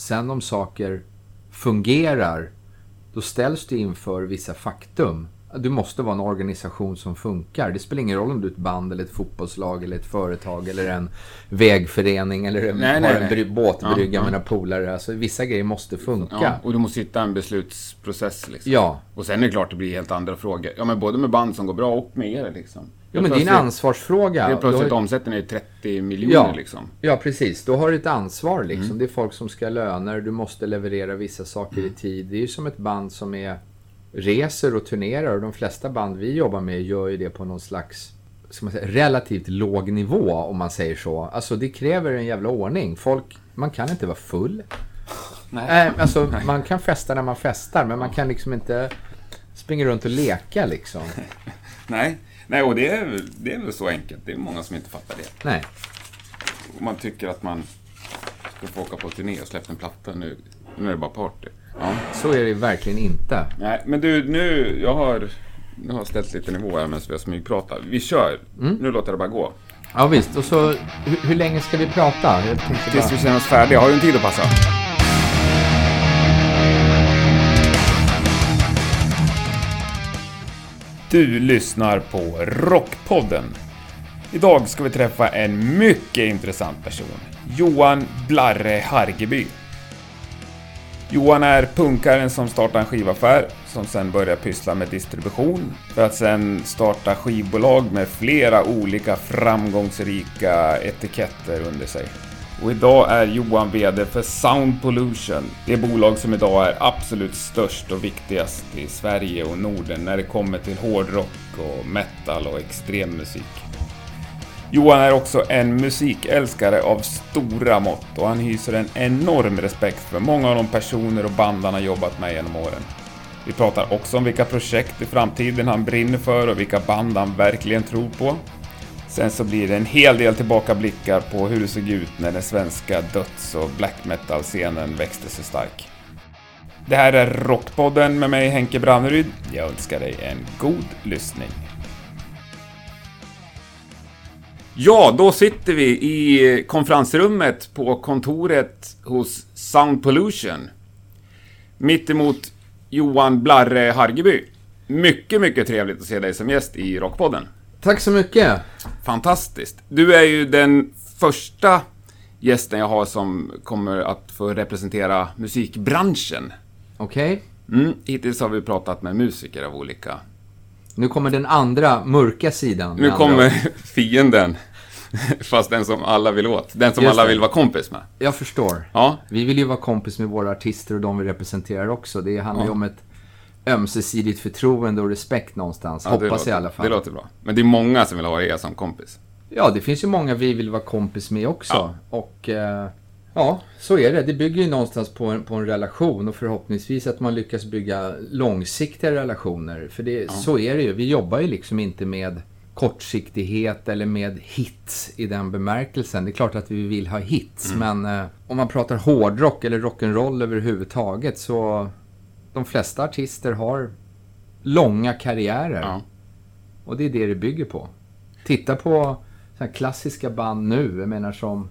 Sen om saker fungerar, då ställs du inför vissa faktum. Du måste vara en organisation som funkar. Det spelar ingen roll om du är ett band, eller ett fotbollslag, eller ett företag, eller en vägförening, eller en, Nej, nej, en nej. bry- båtbrygga Ja, ja. med några polare. Alltså, vissa grejer måste funka. Ja, och du måste hitta en beslutsprocess liksom. Ja. Och sen är det klart det blir helt andra frågor. Ja, men både med band som går bra och med er liksom. Jo, men det är en ansvarsfråga. Helt plötsligt Då har- omsätter ni 30 miljoner Ja. liksom. Ja, precis. Då har du ett ansvar liksom. Mm. Det är folk som ska ha löner, du måste leverera vissa saker i tid. Det är ju som ett band som är reser och turnerar och de flesta band vi jobbar med gör ju det på någon slags ska man säga, relativt låg nivå om man säger så. Alltså det kräver en jävla ordning. Folk, man kan inte vara full. Nej. Äh, alltså man kan festa när man festar men man kan liksom inte springa runt och leka liksom. Nej, Nej och det är, det är väl så enkelt. Det är många som inte fattar det. Nej. Man tycker att man ska få åka på turné och släppa en platta. Nu, nu är det bara party. Ja. Så är det verkligen inte. Nej, men du, nu, jag har, jag har ställt lite nivå här medan vi har smygpratat. Vi kör. Mm. Nu låter det bara gå. Ja visst, och så hur, hur länge ska vi prata? Jag Tills bara... vi känner oss färdiga. Har du en tid att passa? Du lyssnar på Rockpodden. Idag ska vi träffa en mycket intressant person. Johan Blarre Hargeby. Johan är punkaren som startar en skivaffär, som sen börjar pyssla med distribution, för att sen starta skivbolag med flera olika framgångsrika etiketter under sig. Och idag är Johan VD för Sound Pollution, det bolag som idag är absolut störst och viktigast i Sverige och Norden när det kommer till hårdrock och metal och extrem musik. Johan är också en musikälskare av stora mått och han hyser en enorm respekt för många av de personer och band han har jobbat med genom åren. Vi pratar också om vilka projekt i framtiden han brinner för och vilka band han verkligen tror på. Sen så blir det en hel del tillbakablickar på hur det såg ut när den svenska döds och black metal-scenen växte sig stark. Det här är Rockpodden med mig Henke Branneryd. Jag önskar dig en god lyssning. Ja, då sitter vi i konferensrummet på kontoret hos Sound Pollution. Mitt emot Johan Blarre Hargeby. Mycket, mycket trevligt att se dig som gäst i Rockpodden. Tack så mycket. Fantastiskt. Du är ju den första gästen jag har som kommer att få representera musikbranschen. Okej. Mm, hittills har vi pratat med musiker av olika... Nu kommer den andra mörka sidan. Nu kommer fienden. Fast den som alla vill åt. Den som Just alla det. vill vara kompis med. Jag förstår. Ja, Vi vill ju vara kompis med våra artister och de vi representerar också. Det handlar ju Ja. om ett ömsesidigt förtroende och respekt någonstans. ja Hoppas låter, i alla fall. Det låter bra. Men det är många som vill ha er som kompis. Ja, det finns ju många vi vill vara kompis med också. Ja. Och eh, ja, så är det. Det bygger ju någonstans på en, på en relation och förhoppningsvis att man lyckas bygga långsiktiga relationer. För det, så är det ju. Vi jobbar ju liksom inte med kortsiktighet eller med hits i den bemärkelsen. Det är klart att vi vill ha hits, men eh, om man pratar hårdrock eller rock'n'roll överhuvudtaget så de flesta artister har långa karriärer. Ja. Och det är det det bygger på. Titta på klassiska band nu, jag menar som...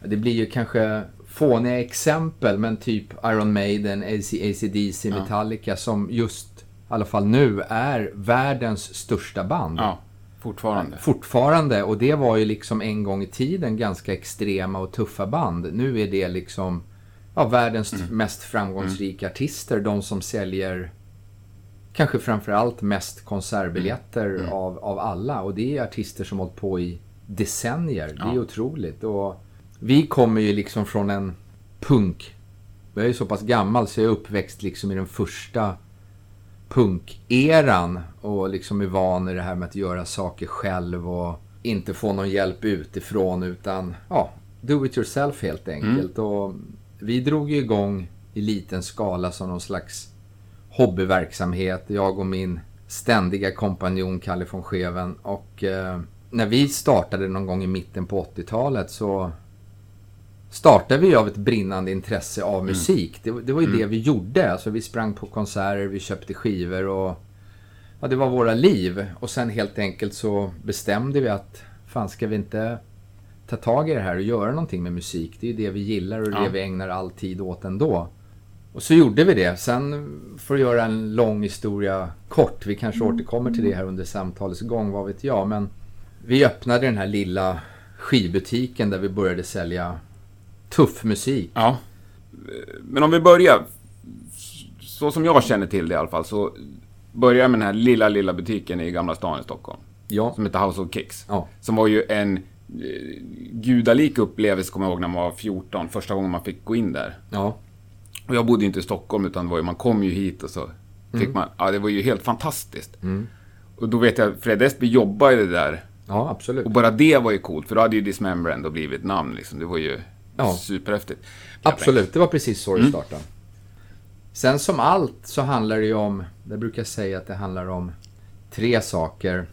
ja, Det blir ju kanske fåniga exempel, men typ Iron Maiden, AC, AC/DC, Ja. Metallica, som just, i alla fall nu, är världens största band. Ja, fortfarande. Fortfarande, och det var ju liksom en gång i tiden ganska extrema och tuffa band. Nu är det liksom ja, världens Mm. mest framgångsrika artister, de som säljer kanske framförallt mest konsertbiljetter Mm. av, av alla. Och det är artister som hållit på i decennier. Det är otroligt. Och vi kommer ju liksom från en punk... Jag är ju så pass gammal så jag är uppväxt liksom i den första punkeran och liksom är van i det här med att göra saker själv och inte få någon hjälp utifrån utan ja, do it yourself helt enkelt. Och vi drog ju igång i liten skala som någon slags hobbyverksamhet. Jag och min ständiga kompanjon Kalle von Scheven. Och eh, när vi startade någon gång i mitten på 80-talet så startade vi av ett brinnande intresse av musik. Det, det var ju det vi gjorde. Alltså vi sprang på konserter, vi köpte skivor och ja, det var våra liv. Och sen helt enkelt så bestämde vi att fan ska vi inte ta tag i det här och göra någonting med musik. Det är ju det vi gillar och det, Ja. vi ägnar all tid åt ändå. Och så gjorde vi det. Sen för att göra en lång historia kort. Vi kanske återkommer till det här under samtalets gång, vad vet jag. Men vi öppnade den här lilla skivbutiken där vi började sälja tuff musik. Ja. Men om vi börjar, så som jag känner till det i alla fall, så börjar med den här lilla, lilla butiken i Gamla stan i Stockholm. Ja. Som heter House of Kicks. Ja. Som var ju en eh, gudalik upplevelse, kommer jag ihåg, när man var 14. Första gången man fick gå in där. Ja. Och jag bodde inte i Stockholm, utan var ju, man kom ju hit och så fick man... Ja, det var ju helt fantastiskt. Och då vet jag, Fred Esby jobbade där. Ja, absolut. Och bara det var ju coolt, för då hade ju Dismember ändå blivit namn liksom. Det var ju Ja. superhäftigt. Absolut, det var precis så det startade. Sen som allt så handlar det ju om, jag brukar säga att det handlar om tre saker.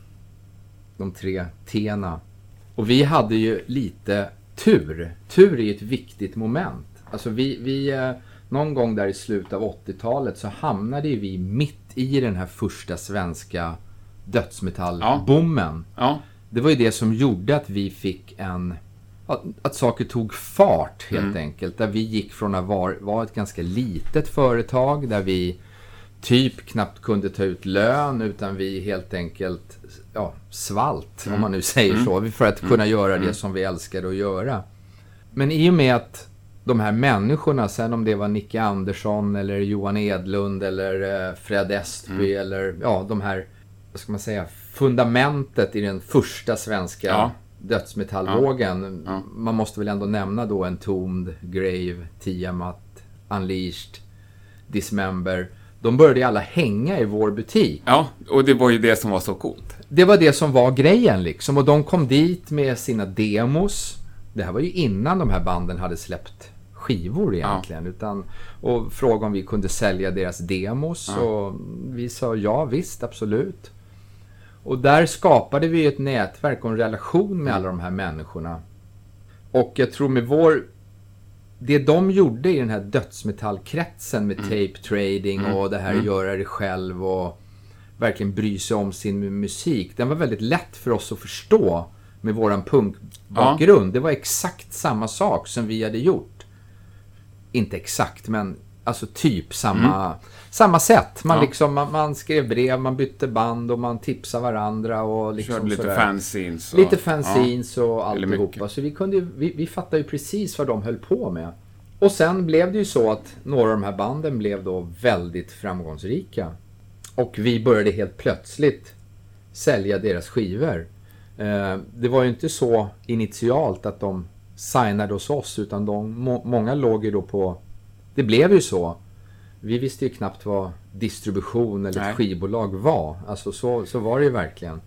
De tre tena. Och vi hade ju lite tur. Tur är ju ett viktigt moment. Alltså vi, vi eh, någon gång där i slutet av 80-talet så hamnade ju vi mitt i den här första svenska dödsmetallboomen. Ja, Det var ju det som gjorde att vi fick en... Att, att saker tog fart helt enkelt. Där vi gick från att vara, vara ett ganska litet företag där vi typ knappt kunde ta ut lön utan vi helt enkelt ja, svalt, om man nu säger så, för att kunna göra det som vi älskade att göra. Men i och med att de här människorna, sen om det var Nicke Andersson eller Johan Edlund eller eh, Fred Estby eller ja, de här, vad ska man säga, fundamentet i den första svenska Ja. Dödsmetallvågen. Ja. Man måste väl ändå nämna då Entombed, Grave, Tiamat, Unleashed, Dismember. De började alla hänga i vår butik. ja, och det var ju det som var så coolt. Det var det som var grejen liksom. Och de kom dit med sina demos. Det här var ju innan de här banden hade släppt skivor egentligen. Utan, och frågade om vi kunde sälja deras demos. Och vi sa ja, visst, absolut. Och där skapade vi ett nätverk och en relation med alla de här människorna. Och jag tror med vår... Det de gjorde i den här dödsmetallkretsen med tape trading och det här göra det själv och verkligen bry sig om sin musik. Den var väldigt lätt för oss att förstå med våran punkbakgrund. Det var exakt samma sak som vi hade gjort. Inte exakt, men alltså typ samma, samma sätt. Man, Ja. liksom, man, man skrev brev, man bytte band och man tipsade varandra. Och liksom Körde lite fanzines. och- Lite fanzines och Eller alltihopa. Så vi, kunde, vi, vi fattade ju precis vad de höll på med. Och sen blev det ju så att några av de här banden blev då väldigt framgångsrika. Och vi började helt plötsligt sälja deras skivor. Eh, det var ju inte så initialt att de signade hos oss utan de, må, många låg ju då på... Det blev ju så. Vi visste ju knappt vad distribution eller ett skivbolag var. Alltså så, så var det ju verkligen.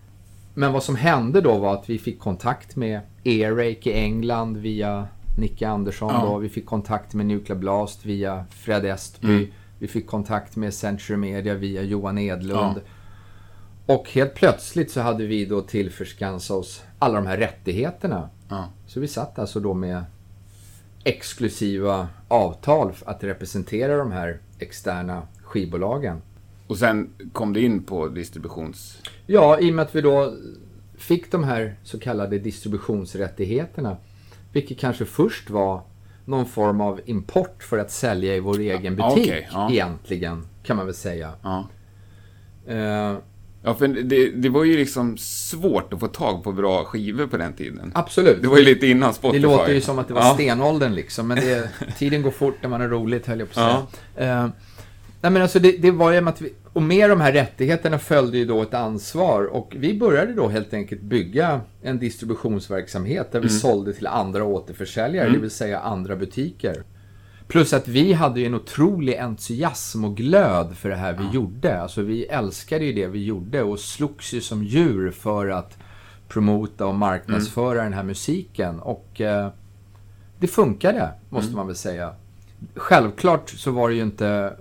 Men vad som hände då var att vi fick kontakt med Earache i England via Nicke Andersson. Ja. Då. Vi fick kontakt med Nuclear Blast via Fred Estby. Mm. Vi fick kontakt med Century Media via Johan Edlund. Och helt plötsligt så hade vi då tillförskansat oss alla de här rättigheterna. Ja. Så vi satt alltså då med exklusiva avtal att representera de här externa skivbolagen. Och sen kom det in på distributions... Ja, i och med att vi då fick de här så kallade distributionsrättigheterna. Vilket kanske först var någon form av import för att sälja i vår egen Ja, butik. okej, ja. Egentligen, kan man väl säga. Ja. Eh, Ja, för det, det var ju liksom svårt att få tag på bra skivor på den tiden. absolut. Det var ju lite innan Det Spotify. låter ju som att det var ja. stenåldern liksom, men det, tiden går fort när man har roligt, höll jag på att Ja. säga. Eh, nej men alltså det, det var ju med att vi, och med de här rättigheterna följde ju då ett ansvar och vi började då helt enkelt bygga en distributionsverksamhet där vi Mm. sålde till andra återförsäljare, det vill säga andra butiker. Plus att vi hade ju en otrolig entusiasm och glöd för det här vi gjorde. Alltså vi älskade ju det vi gjorde och slogs ju som djur för att promota och marknadsföra den här musiken. Och eh, det funkade, måste man väl säga. Självklart så var det ju inte...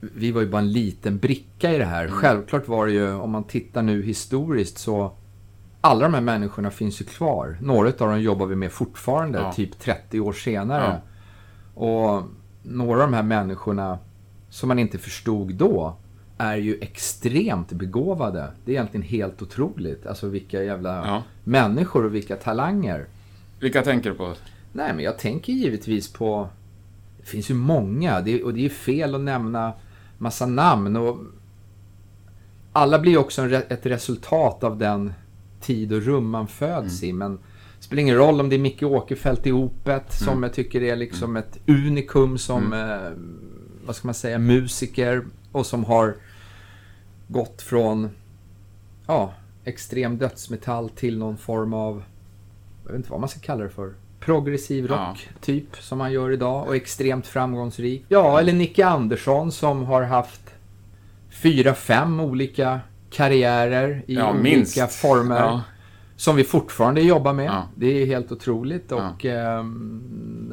Vi var ju bara en liten bricka i det här. Självklart var det ju, om man tittar nu historiskt så... Alla de här människorna finns ju kvar. Några av dem jobbar vi med fortfarande, Ja. typ 30 år senare. Och några av de här människorna som man inte förstod då är ju extremt begåvade. Det är egentligen helt otroligt. Alltså vilka jävla Ja. människor och vilka talanger. Vilka tänker du på? Nej, men jag tänker givetvis på... Det finns ju många det, och det är fel att nämna massa namn. Och alla blir också en, ett resultat av den tid och rum man föds mm. i. Men spelar ingen roll om det är Micke Åkerfeldt i Opet som mm. jag tycker är liksom mm. ett unikum som, mm. eh, vad ska man säga, musiker och som har gått från ja, extrem dödsmetall till någon form av, jag vet inte vad man ska kalla det för, progressiv rock ja. typ som man gör idag och extremt framgångsrik. Ja, eller Nicke Andersson som har haft fyra, fem olika karriärer i ja, olika minst. former. Ja. Som vi fortfarande jobbar med. Ja. Det är helt otroligt. Och eh,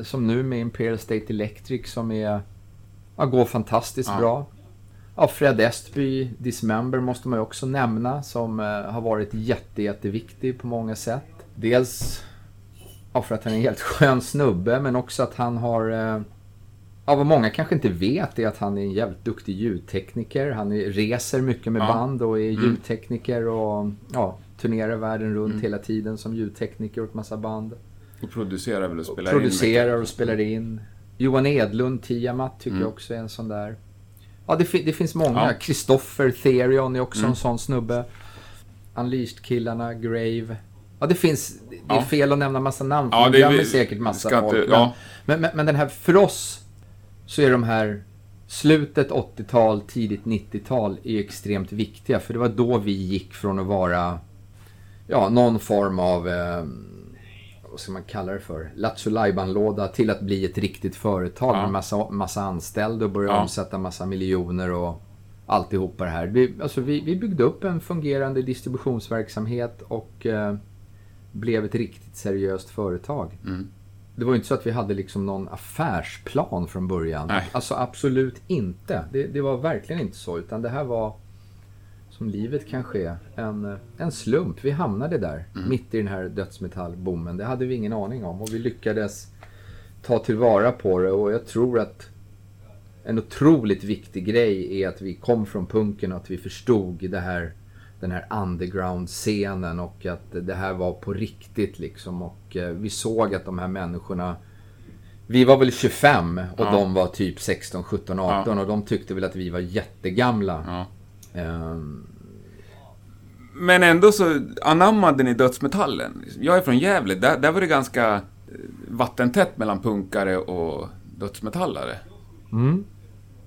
som nu med Imperial State Electric som är, går fantastiskt bra. Ja, Fred Estby, Dismember måste man ju också nämna som eh, har varit jätte, jätteviktig på många sätt. Dels ja, för att han är en helt skön snubbe men också att han har eh, Ja, vad många kanske inte vet är att han är en jävligt duktig ljudtekniker. Han är, reser mycket med ja. band och är mm. ljudtekniker och ja, turnerar världen runt mm. hela tiden som ljudtekniker åt massa band. Och producerar väl och spelar och producerar in? Producerar och spelar in. Johan Edlund, Tiamat, tycker mm. jag också är en sån där. Ja, det, det finns många. Kristoffer ja. Therion är också mm. en sån snubbe. Unleashed-killarna, Grave. Ja, det finns... Det är ja. fel att nämna massa namn, ja, det glömmer säkert massa folk. Inte, ja. men, men, men den här, för oss så är de här slutet 80-tal, tidigt 90-tal är extremt viktiga. För det var då vi gick från att vara ja, någon form av, eh, vad ska man kalla det för, Lattjo låda till att bli ett riktigt företag ja. med massa, massa anställda och börja ja. omsätta massa miljoner och alltihopa det här. Vi, alltså vi, vi byggde upp en fungerande distributionsverksamhet och eh, blev ett riktigt seriöst företag. Mm. Det var ju inte så att vi hade liksom någon affärsplan från början. Nej. Alltså absolut inte. Det, det, var verkligen inte så. Utan det här var, som livet kanske är, en, en slump. Vi hamnade där, mm. mitt i den här dödsmetallboomen. Det hade vi ingen aning om. Och vi lyckades ta tillvara på det. Och jag tror att en otroligt viktig grej är att vi kom från punken och att vi förstod det här den här underground-scenen och att det här var på riktigt liksom. Och eh, vi såg att de här människorna vi var väl 25 och ja. de var typ 16, 17, 18 ja. och de tyckte väl att vi var jättegamla. Ja. Um... Men ändå så anammade ni dödsmetallen. Jag är från Gävle, där, där var det ganska eh, vattentätt mellan punkare och dödsmetallare. Mm.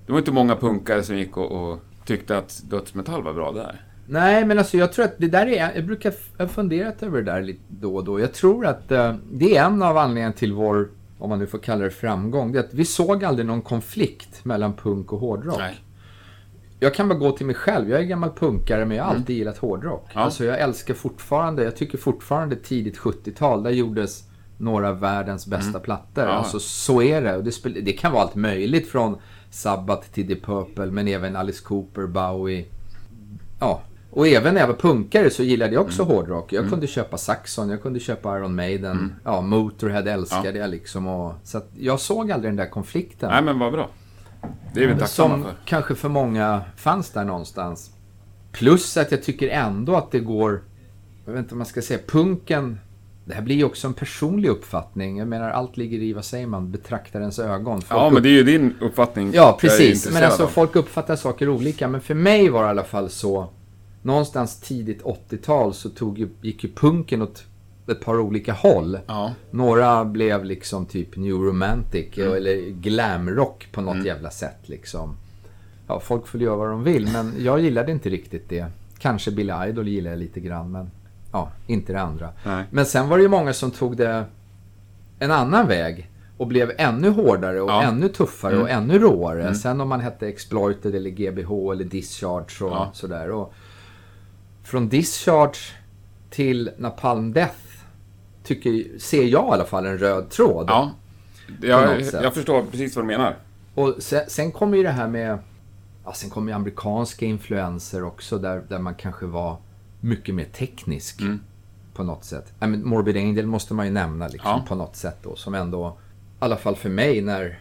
Det var inte många punkare som gick och, och tyckte att dödsmetall var bra där. Nej, men alltså jag tror att det där är... Jag brukar ha funderat över det där lite då och då. Jag tror att uh, det är en av anledningarna till vår, om man nu får kalla det framgång. Det är att vi såg aldrig någon konflikt mellan punk och hårdrock. Nej. Jag kan bara gå till mig själv. Jag är gammal punkare men jag har mm. alltid gillat hårdrock. Ja. Alltså jag älskar fortfarande, jag tycker fortfarande tidigt 70-tal, där gjordes några av världens bästa mm. plattor. Ja. Alltså så är det. Det, det kan vara allt möjligt från Sabbath till The Purple men även Alice Cooper, Bowie. Ja, och även när jag var punkare så gillade jag också mm. hårdrock. Jag mm. kunde köpa Saxon, jag kunde köpa Iron Maiden. Mm. Ja, Motorhead älskade ja. jag liksom. Och, så jag såg aldrig den där konflikten. Nej, men vad bra. Det är vi tacksamma för. Som kanske för många fanns där någonstans. Plus att jag tycker ändå att det går... Jag vet inte vad man ska säga. Punken... Det här blir ju också en personlig uppfattning. Jag menar, allt ligger i, vad säger man, betraktarens ögon. Folk ja, men det är ju din uppfattning. Ja, precis. Men alltså, folk uppfattar saker olika. Men för mig var det i alla fall så någonstans tidigt 80-tal så tog ju, gick ju punken åt ett par olika håll. Ja. Några blev liksom typ New Romantic mm. eller glamrock på något mm. jävla sätt liksom. Ja, folk får göra vad de vill, men jag gillade inte riktigt det. Kanske Billy Idol gillade jag lite grann, men ja, inte det andra. Nej. Men sen var det ju många som tog det en annan väg och blev ännu hårdare och ja. ännu tuffare mm. och ännu råare. Mm. Sen om man hette Exploited eller GBH eller Discharge och ja. sådär. Och från Discharge till Napalm Death tycker, ser jag i alla fall en röd tråd. Ja, jag, jag förstår precis vad du menar. Och sen, sen kommer ju det här med... Ja, sen kommer ju amerikanska influenser också där, där man kanske var mycket mer teknisk. Mm. På något sätt. I mean, Morbid Angel måste man ju nämna liksom, ja. på något sätt då. Som ändå, i alla fall för mig när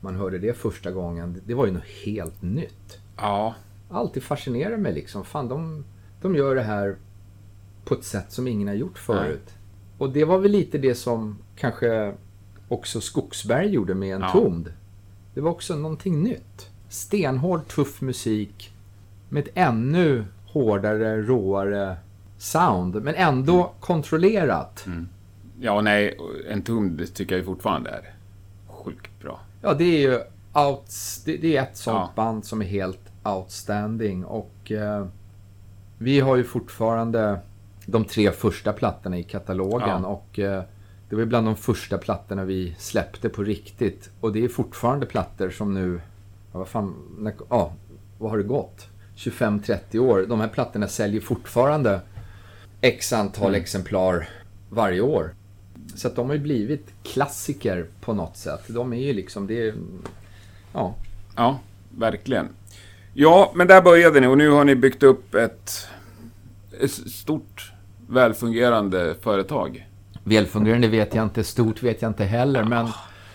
man hörde det första gången. Det, var ju något helt nytt. Ja. Alltid fascinerar mig liksom. Fan, de de gör det här på ett sätt som ingen har gjort förut. Och det var väl lite det som kanske också Skogsberg gjorde med en Ja. tomd. Det var också någonting nytt. Stenhård, tuff musik med ett ännu hårdare, råare sound. Men ändå kontrollerat. Ja, nej, en tum tycker jag fortfarande är sjukt bra. Ja, det är ju outs, det, det är ett sånt Ja. band som är helt outstanding. Och eh, vi har ju fortfarande de tre första plattorna i katalogen. Ja. Och eh, det var bland de första plattorna vi släppte på riktigt. Och det är fortfarande plattor som nu, ja, vad fan, när, ja, vad har det gått? 25-30 år. De här plattorna säljer fortfarande x antal Mm. exemplar varje år. Så att de har ju blivit klassiker på något sätt. De är ju liksom, det är, ja, Ja, verkligen. Ja, men där började ni och nu har ni byggt upp ett, ett stort, välfungerande företag. välfungerande vet jag inte, stort vet jag inte heller. Men,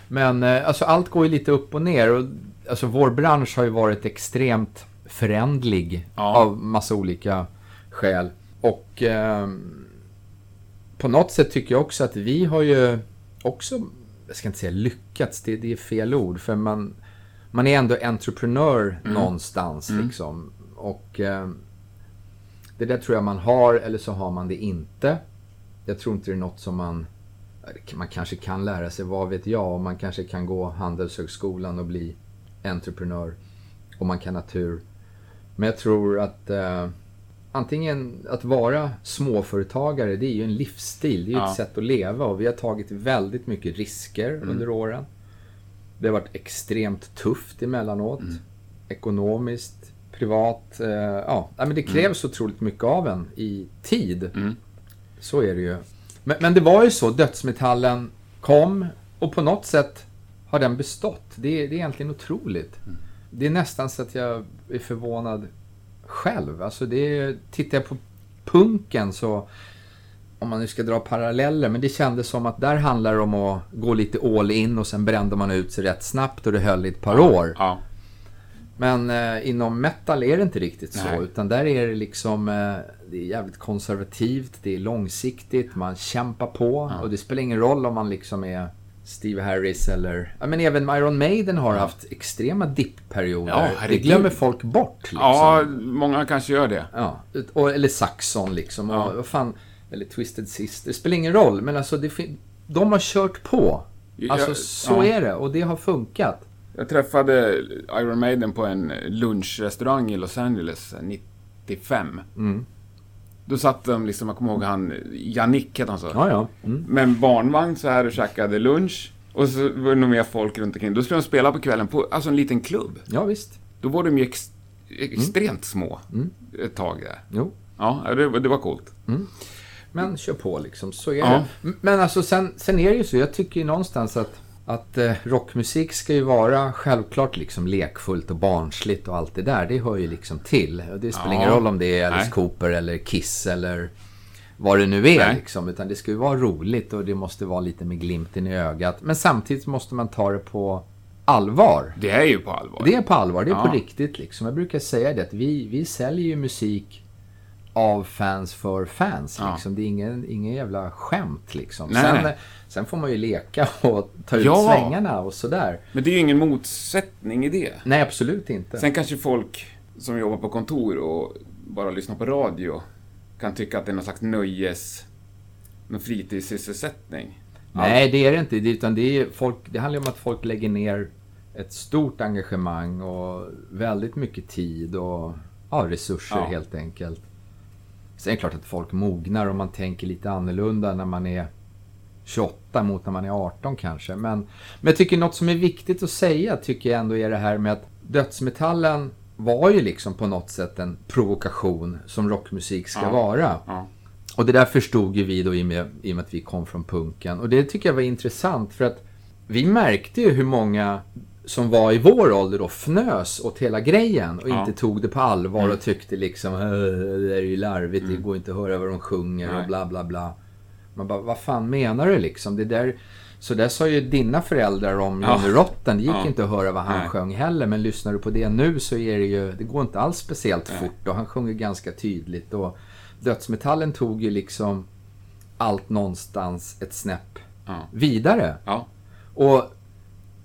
men eh, alltså allt går ju lite upp och ner. Och, alltså vår bransch har ju varit extremt förändlig Ja. av massa olika skäl. Och ehm, på något sätt tycker jag också att vi har ju också, jag ska inte säga lyckats, det, det är fel ord. För man, man är ändå entreprenör någonstans liksom. Och ehm, det där tror jag man har, eller så har man det inte. Jag tror inte det är något som man... Man kanske kan lära sig, vad vet jag. Och man kanske kan gå Handelshögskolan och bli entreprenör. Och man kan ha tur. Men jag tror att eh, antingen att vara småföretagare, det är ju en livsstil. Det är ju Ja. ett sätt att leva. Och vi har tagit väldigt mycket risker under åren. Det har varit extremt tufft emellanåt. Ekonomiskt, privat. Eh, ja, men det krävs otroligt mycket av en i tid. Mm. Så är det ju. Men, men det var ju så, dödsmetallen kom och på något sätt har den bestått. Det, är- det är egentligen otroligt. Det är nästan så att jag är förvånad själv. Alltså det är, tittar jag på punken så, om man nu ska dra paralleller, men det kändes som att där handlar det om att gå lite all in och sen brände man ut sig rätt snabbt och det höll i ett par år. Ja, Men eh, inom metal är det inte riktigt så. Nej. Utan där är det liksom, eh, det är jävligt konservativt, det är långsiktigt, man kämpar på. Och det spelar ingen roll om man liksom är Steve Harris eller... Ja, men även Iron Maiden har haft extrema dippperioder. Ja, det glömmer folk bort. Liksom. ja många kanske gör det. Ja, och, eller Saxon liksom. Ja. Och, vad fan, eller Twisted Sister. Det spelar ingen roll, men alltså det de har kört på. Alltså Ja, så ja. är det och det har funkat. Jag träffade Iron Maiden på en lunchrestaurang i Los Angeles eh, 95. Mm. Då satt de liksom, jag kommer ihåg han, Jannik hette han så. Ja, ja. Mm. En barnvagn så här och käkade lunch. Och så var det nog mer folk runt omkring. Då skulle de spela på kvällen på alltså en liten klubb. Ja, visst. Då var de ju ex, extremt små Mm. ett tag där. Jo. Ja, det, var- det var coolt. Men kör på liksom, så är Ja. det. Men alltså sen, sen är det ju så, jag tycker ju någonstans att, att eh, rockmusik ska ju vara självklart liksom lekfullt och barnsligt och allt det där. Det hör ju liksom till. Det spelar Ja. ingen roll om det är Alice Nej. Cooper eller Kiss eller vad det nu är Nej. liksom. Utan det ska ju vara roligt och det måste vara lite med glimten i ögat. Men samtidigt måste man ta det på allvar. Det är ju på allvar. Det är på allvar, det är Ja. på riktigt liksom. Jag brukar säga det att vi, vi säljer ju musik av fans för fans. Ja. Liksom. Det är ingen, ingen jävla skämt liksom. Nej, sen, nej. sen får man ju leka och ta ut Ja. svängarna och sådär. Men det är ju ingen motsättning i det. Nej, absolut inte. Sen kanske folk som jobbar på kontor och bara lyssnar på radio kan tycka att det är någon slags nöjes... Någon fritidssysselsättning. Nej, det är det inte. Det, utan det, är folk, det handlar om att folk lägger ner ett stort engagemang och väldigt mycket tid och ja, resurser Ja. helt enkelt. Sen är det klart att folk mognar och man tänker lite annorlunda när man är 28 mot när man är 18 kanske. Men, men jag tycker något som är viktigt att säga tycker jag ändå är det här med att dödsmetallen var ju liksom på något sätt en provokation som rockmusik ska Ja. vara. Ja. Och det där förstod ju vi då i och, med, i och med att vi kom från punken. Och det tycker jag var intressant för att vi märkte ju hur många som var i vår ålder då fnös åt hela grejen och Ja. inte tog det på allvar och tyckte liksom "Äh, det är ju larvigt, det går inte att höra vad de sjunger Nej. och bla bla bla. Man bara, vad fan menar du liksom? Det där, så där sa ju dina föräldrar om Ja. Johnny Rotten. Det gick Ja. inte att höra vad han Nej. sjöng heller. Men lyssnar du på det nu så är det ju, det går inte alls speciellt Nej. fort och han sjunger ganska tydligt. Och dödsmetallen tog ju liksom allt någonstans ett snäpp Ja. vidare. Ja. Och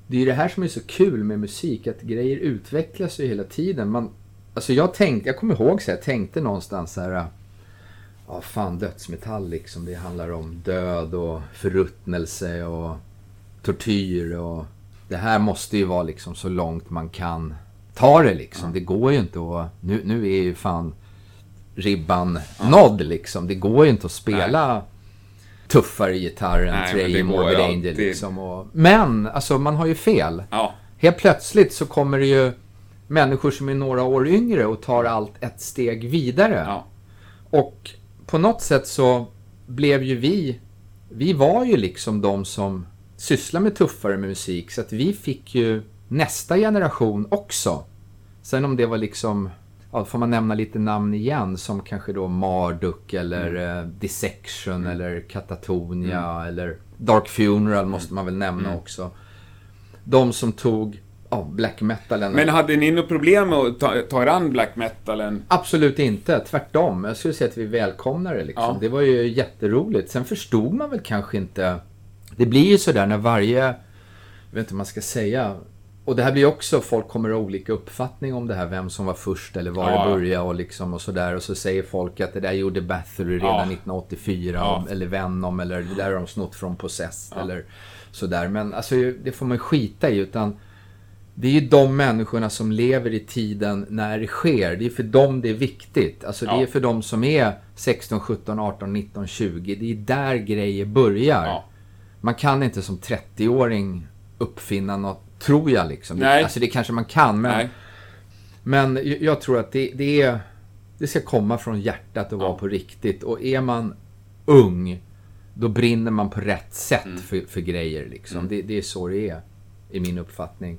det är det här som är så kul med musik, att grejer utvecklas ju hela tiden. Man, alltså jag tänkte, jag kommer ihåg så här, jag tänkte någonstans så här, ja fan dödsmetall liksom, det handlar om död och förruttnelse och tortyr och det här måste ju vara liksom så långt man kan ta det liksom. Det går ju inte att, nu, nu är ju fan ribban nådd liksom. Det går ju inte att spela tuffare gitarr än Nej, Trey Morbid Angel liksom. Och, men, alltså man har ju fel. Ja. Helt plötsligt så kommer det ju människor som är några år yngre och tar allt ett steg vidare. Ja. Och på något sätt så blev ju vi, vi var ju liksom de som sysslar med tuffare musik. Så att vi fick ju nästa generation också. Sen om det var liksom, ja, får man nämna lite namn igen som kanske då Marduk eller eh, Dissection eller Katatonia eller Dark Funeral måste man väl nämna också. De som tog ja, black metalen. Men hade ni något problem med att ta, ta er an black metalen? Absolut inte, tvärtom. Jag skulle säga att vi välkomnar det. Liksom. Ja. Det var ju jätteroligt. Sen förstod man väl kanske inte... Det blir ju sådär när varje... Jag vet inte vad man ska säga. Och det här blir också, folk kommer att ha olika uppfattning om det här, vem som var först eller var Ja. det började och liksom och sådär. Och så säger folk att det där gjorde Bathory redan Ja. 1984, Ja. eller Venom, eller det där har de snott från Possessed, eller sådär. Men alltså, det får man skita i, utan det är ju de människorna som lever i tiden när det sker. Det är för dem det är viktigt. Alltså det Ja. är för dem som är 16, 17, 18, 19, 20. Det är där grejer börjar. Ja. Man kan inte som 30-åring uppfinna något, tror jag liksom. Nej. Alltså det kanske man kan, men, Nej. men jag- tror att det, det är... Det ska komma från hjärtat och vara Ja. på riktigt. Och är man ung, då brinner man på rätt sätt Mm. för, för grejer liksom. Det, det är så det är, i min uppfattning.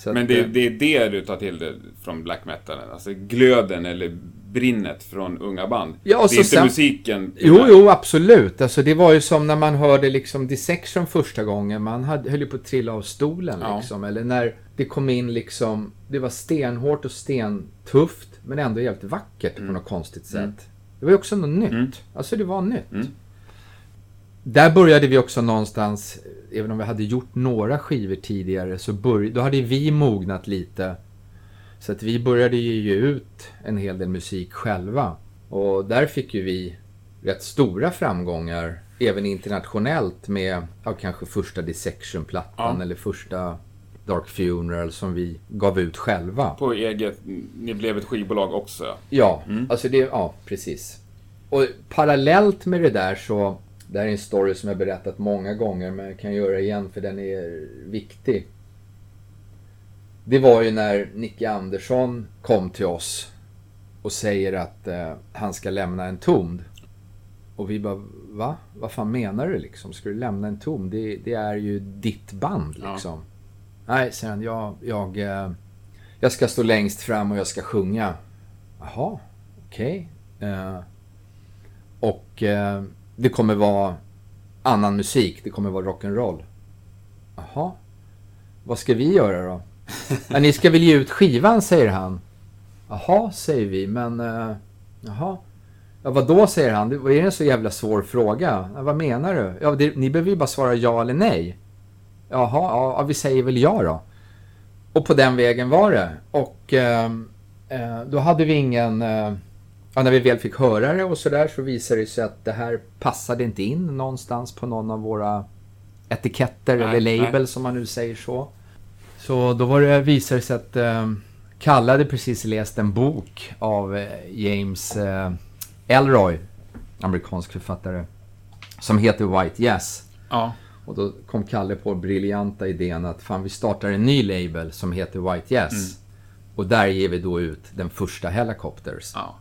Så Men det, det är det du tar till det från black metalen? Alltså glöden eller brinnet från unga band? Ja, och det är inte sen- musiken? Jo, jo, absolut. Alltså, det var ju som när man hörde liksom Dissection första gången. Man hade, höll ju på att trilla av stolen. Ja. Liksom. Eller när det kom in liksom... Det var stenhårt och stentufft, men ändå jävligt vackert Mm. på något konstigt sätt. Det var ju också något nytt. Alltså, det var nytt. Mm. Där började vi också någonstans, även om vi hade gjort några skivor tidigare, så börj- då hade vi mognat lite. Så att vi började ju ge ut en hel del musik själva. Och där fick ju vi rätt stora framgångar, även internationellt med ja, kanske första Dissection-plattan Ja. eller första Dark Funeral som vi gav ut själva. På eget... Ni blev ett skivbolag också? Ja, alltså det, ja precis. Och parallellt med det där så, det här är en story som jag berättat många gånger men jag kan göra det igen för den är viktig. Det var ju när Nicky Andersson kom till oss och säger att eh, han ska lämna en tomd. Och vi bara, va? Vad fan menar du liksom? Ska du lämna en tom? Det, det är ju ditt band Ja. liksom. Nej, säger han, jag, jag, eh, jag ska stå längst fram och jag ska sjunga. Jaha, okej. Eh, och eh, det kommer vara annan musik, det kommer vara rock'n'roll. Jaha, vad ska vi göra då? ja, ni ska väl ge ut skivan, säger han. Jaha, säger vi, men... Eh, jaha. Ja, vad då säger han? Det är det en så jävla svår fråga? Ja, vad menar du? Ja, det, ni behöver ju bara svara ja eller nej. Jaha, ja, ja, vi säger väl ja då. Och på den vägen var det. Och ehm, eh, då hade vi ingen... Eh, ja, när vi väl fick höra det och sådär så visade det sig att det här passade inte in någonstans på någon av våra etiketter Nej, eller label nej. som man nu säger så. Så då var det, visade det sig att eh, Kalle hade precis läst en bok av eh, James eh, Elroy, amerikansk författare, som heter White Yes. Ja. Och då kom Kalle på briljanta idén att fan vi startar en ny label som heter White Yes. Och där ger vi då ut den första Helicopters. Ja.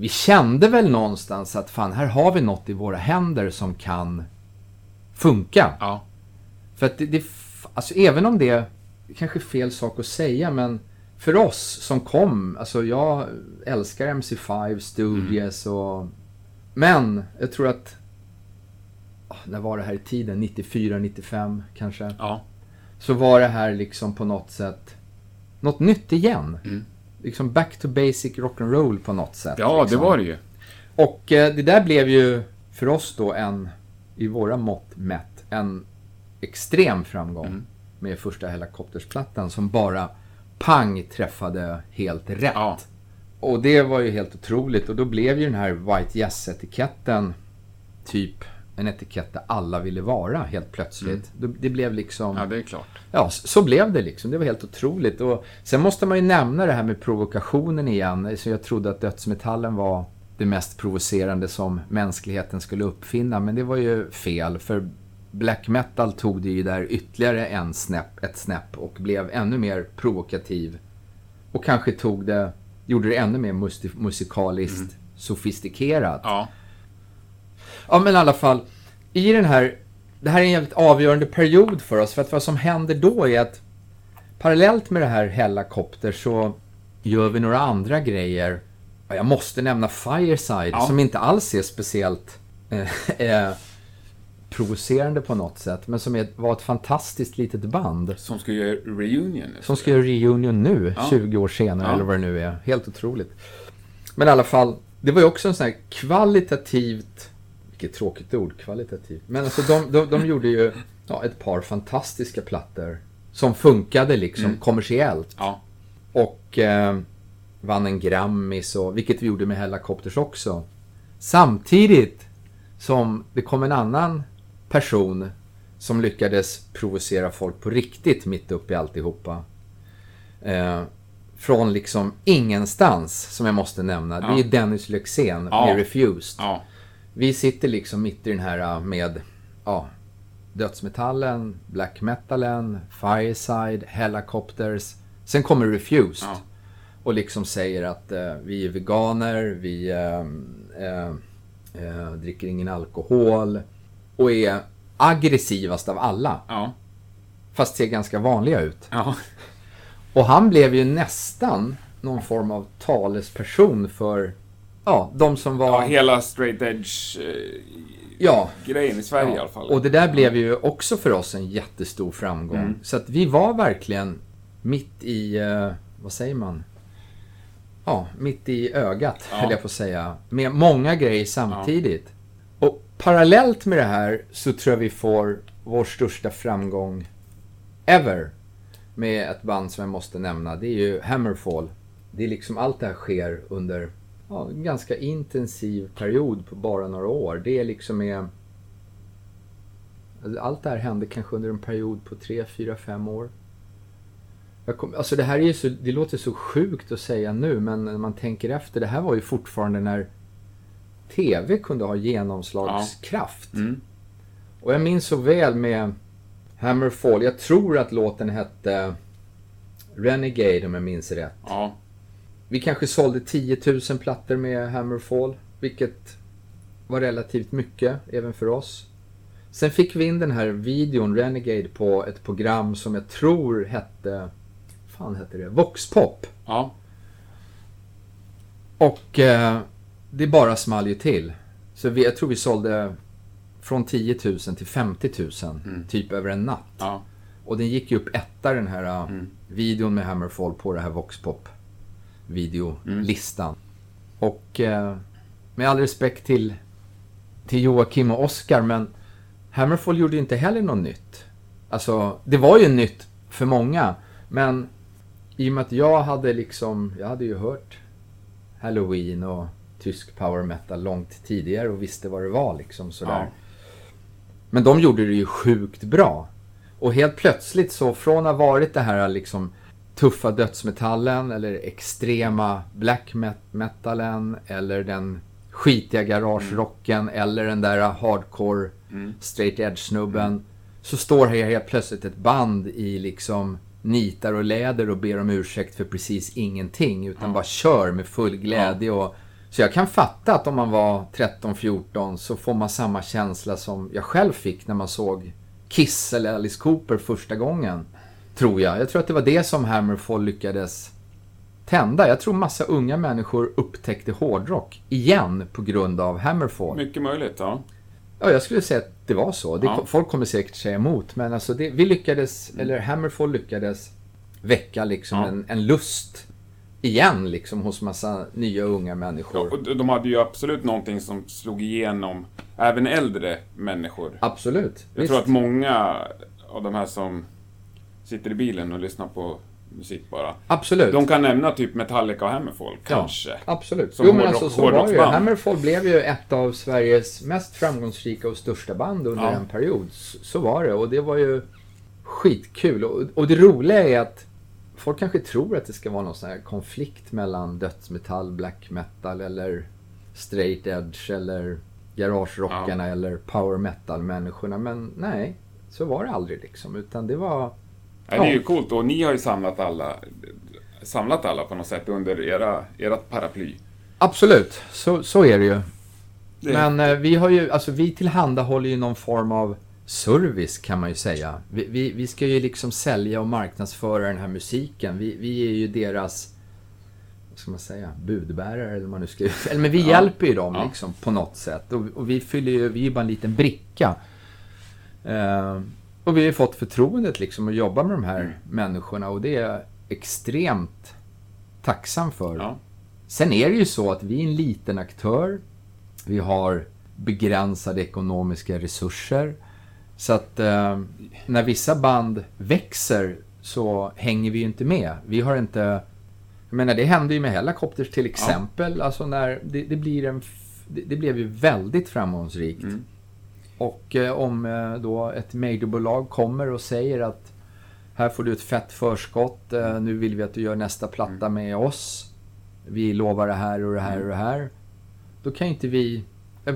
Vi kände väl någonstans att fan här har vi något i våra händer som kan funka. Ja. För att det, det alltså även om det kanske är fel sak att säga, men för oss som kom, alltså jag älskar MC5, Studios och... Men jag tror att... ah, När var det här i tiden? 94, 95 kanske? Ja. Så var det här liksom på något sätt något nytt igen. Mm. Liksom back to basic rock'n'roll på något sätt. Ja, det liksom. var det ju. Och eh, det där blev ju för oss då en, i våra mått mätt, en extrem framgång Mm. med första helikoptersplattan som bara pang träffade helt rätt. Ja. Och det var ju helt otroligt och då blev ju den här White Yes-etiketten typ en etikett där alla ville vara helt plötsligt. Då- Det blev liksom... Mm. Ja, det är klart. Ja, så blev det liksom. Det var helt otroligt. Och sen måste man ju nämna det här med provokationen igen. Så jag trodde att dödsmetallen var det mest provocerande som mänskligheten skulle uppfinna. Men det var ju fel. För black metal tog det ju där ytterligare en snäpp, ett snäpp och blev ännu mer provokativ. Och kanske tog det, gjorde det ännu mer musikaliskt sofistikerat. Ja. Ja, men i alla fall. I den här... Det här är en jävligt avgörande period för oss. För att vad som händer då är att parallellt med det här Hellacopter så gör vi några andra grejer. Ja, Jag måste nämna Fireside Ja. som inte alls är speciellt eh, eh, provocerande på något sätt. Men som är, var ett fantastiskt litet band. Som ska göra reunion. Som ska göra reunion nu, Ja. 20 år senare Ja. eller vad det nu är. Helt otroligt. Men i alla fall, det var ju också en sån här kvalitativt, vilket tråkigt ord, kvalitativt. Men alltså de, de, de gjorde ju ja, ett par fantastiska plattor som funkade liksom Mm. kommersiellt. Ja. Och eh, vann en Grammis, och, vilket vi gjorde med Hellacopters också. Samtidigt som det kom en annan person som lyckades provocera folk på riktigt mitt upp i alltihopa. Eh, från liksom ingenstans, som jag måste nämna. Det är Ja. Dennis Lyxzén Ja. med Refused. Ja. Vi sitter liksom mitt i den här uh, med ja, dödsmetallen, black metalen, fireside, helicopters. Sen kommer Refused. Ja. Och liksom säger att eh, vi är veganer, vi eh, eh, dricker ingen alkohol. Och är aggressivast av alla. Ja. Fast ser ganska vanliga ut. Ja. Och han blev ju nästan någon form av talesperson för ja, de som var... ja hela straight edge-grejen ja, i Sverige i Ja, alla fall. Och det där blev ju också för oss en jättestor framgång. Mm. Så att vi var verkligen mitt i, eh, vad säger man? Ja, mitt i ögat, Ja. höll jag på att säga. Med många grejer samtidigt. Och parallellt med det här så tror jag vi får vår största framgång ever. Med ett band som jag måste nämna. Det är ju Hammerfall. Det är liksom allt det här sker under ja, en ganska intensiv period på bara några år. Det är liksom med Alltså, Allt det här hände kanske under en period på 3, 4, 5 år. Kom, alltså det här är ju så, det låter så sjukt att säga nu, men när man tänker efter, det här var ju fortfarande när TV kunde ha genomslagskraft. Mm. Och jag minns så väl med Hammerfall, jag tror att låten hette Renegade om jag minns rätt. Ja. Vi kanske sålde 10 000 plattor med Hammerfall, vilket var relativt mycket även för oss. Sen fick vi in den här videon, Renegade, på ett program som jag tror hette... fan hette det? Voxpop. Ja. Och eh, det bara small ju till. Så vi, jag tror vi sålde från 10 000 till 50 000, typ över en natt. Ja. Och den gick ju upp etta den här uh, Mm. videon med Hammerfall på det här Voxpop videolistan. Och eh, med all respekt till, till Joakim och Oscar, men Hammerfall gjorde ju inte heller något nytt. Alltså, det var ju nytt för många, men i och med att jag hade liksom, jag hade ju hört Halloween och tysk power metal långt tidigare och visste vad det var liksom sådär. Ja. Men de gjorde det ju sjukt bra. Och helt plötsligt så från att ha varit det här liksom tuffa dödsmetallen eller extrema black met- metalen eller den skitiga garagerocken eller den där hardcore straight edge snubben. Så står här helt plötsligt ett band i liksom nitar och läder och ber om ursäkt för precis ingenting utan bara kör med full glädje och så jag kan fatta att om man var 13-14 så får man samma känsla som jag själv fick när man såg Kiss eller Alice Cooper första gången. Tror jag. Jag tror att det var det som Hammerfall lyckades tända. Jag tror massa unga människor upptäckte hårdrock igen på grund av Hammerfall. Mycket möjligt, ja. Ja, jag skulle säga att det var så. Det, Ja. Folk kommer säkert säga emot, men alltså det, vi lyckades, eller Hammerfall lyckades väcka liksom Ja. en, en lust igen liksom hos massa nya unga människor. Ja, och de hade ju absolut någonting som slog igenom även äldre människor. Absolut. Jag visst. tror att många av de här som sitter i bilen och lyssnar på musik bara. Absolut. De kan nämna typ Metallica och Hammerfall, kanske. Absolut. Som jo, men alltså, så var det ju. Hammerfall blev ju ett av Sveriges mest framgångsrika och största band under Ja. en period. Så, var det. Och det var ju skitkul. Och, och det roliga är att folk kanske tror att det ska vara någon sån här konflikt mellan dödsmetall, black metal eller straight edge eller garagerockarna eller power metal-människorna. Men nej, så var det aldrig liksom. Utan det var... Ja, det är ju coolt och ni har ju samlat alla, samlat alla på något sätt under era, ert paraply. Absolut, så, så är det ju. Det- Men eh, vi har ju, alltså vi tillhandahåller ju någon form av service kan man ju säga. Vi, vi, vi ska ju liksom sälja och marknadsföra den här musiken. Vi, vi är ju deras, vad ska man säga, budbärare eller vad man nu ska Eller men vi Ja. hjälper ju dem Ja. liksom på något sätt. Och, och vi fyller ju, vi är ju bara en liten bricka. Eh, och vi har fått förtroendet liksom att jobba med de här Mm. människorna och det är jag extremt tacksam för. Ja. Sen är det ju så att vi är en liten aktör. Vi har begränsade ekonomiska resurser. Så att eh, när vissa band växer så hänger vi ju inte med. Vi har inte... Jag menar, det hände ju med Hellacopters till exempel. Alltså när det, det blir en... Det, det blev ju väldigt framgångsrikt. Mm. Och eh, om eh, då ett majorbolag kommer och säger att här får du ett fett förskott, eh, nu vill vi att du gör nästa platta Mm. med oss. Vi lovar det här och det här och det här. Då kan inte vi...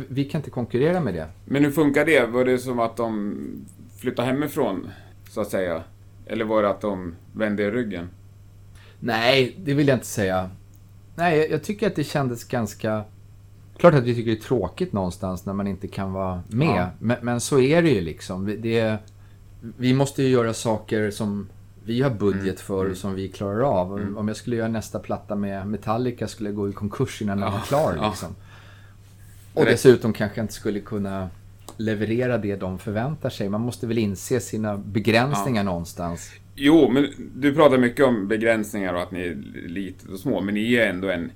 Vi kan inte konkurrera med det. Men hur funkar det? Var det som att de flyttade hemifrån, så att säga? Eller var det att de vände ryggen? Nej, det vill jag inte säga. Nej, jag tycker att det kändes ganska... Klart att vi tycker det är tråkigt någonstans när man inte kan vara med. Ja. Men, men så är det ju liksom. Vi- Det, vi måste ju göra saker som vi har budget Mm. för och som vi klarar av. Om- Om jag skulle göra nästa platta med Metallica skulle jag gå i konkurs innan den Ja, var klar. ja. Liksom. Och Det- dessutom kanske jag inte skulle kunna leverera det de förväntar sig. Man måste väl inse sina begränsningar någonstans. Jo, men du pratar mycket om begränsningar och att ni är litet och små, men ni är ändå en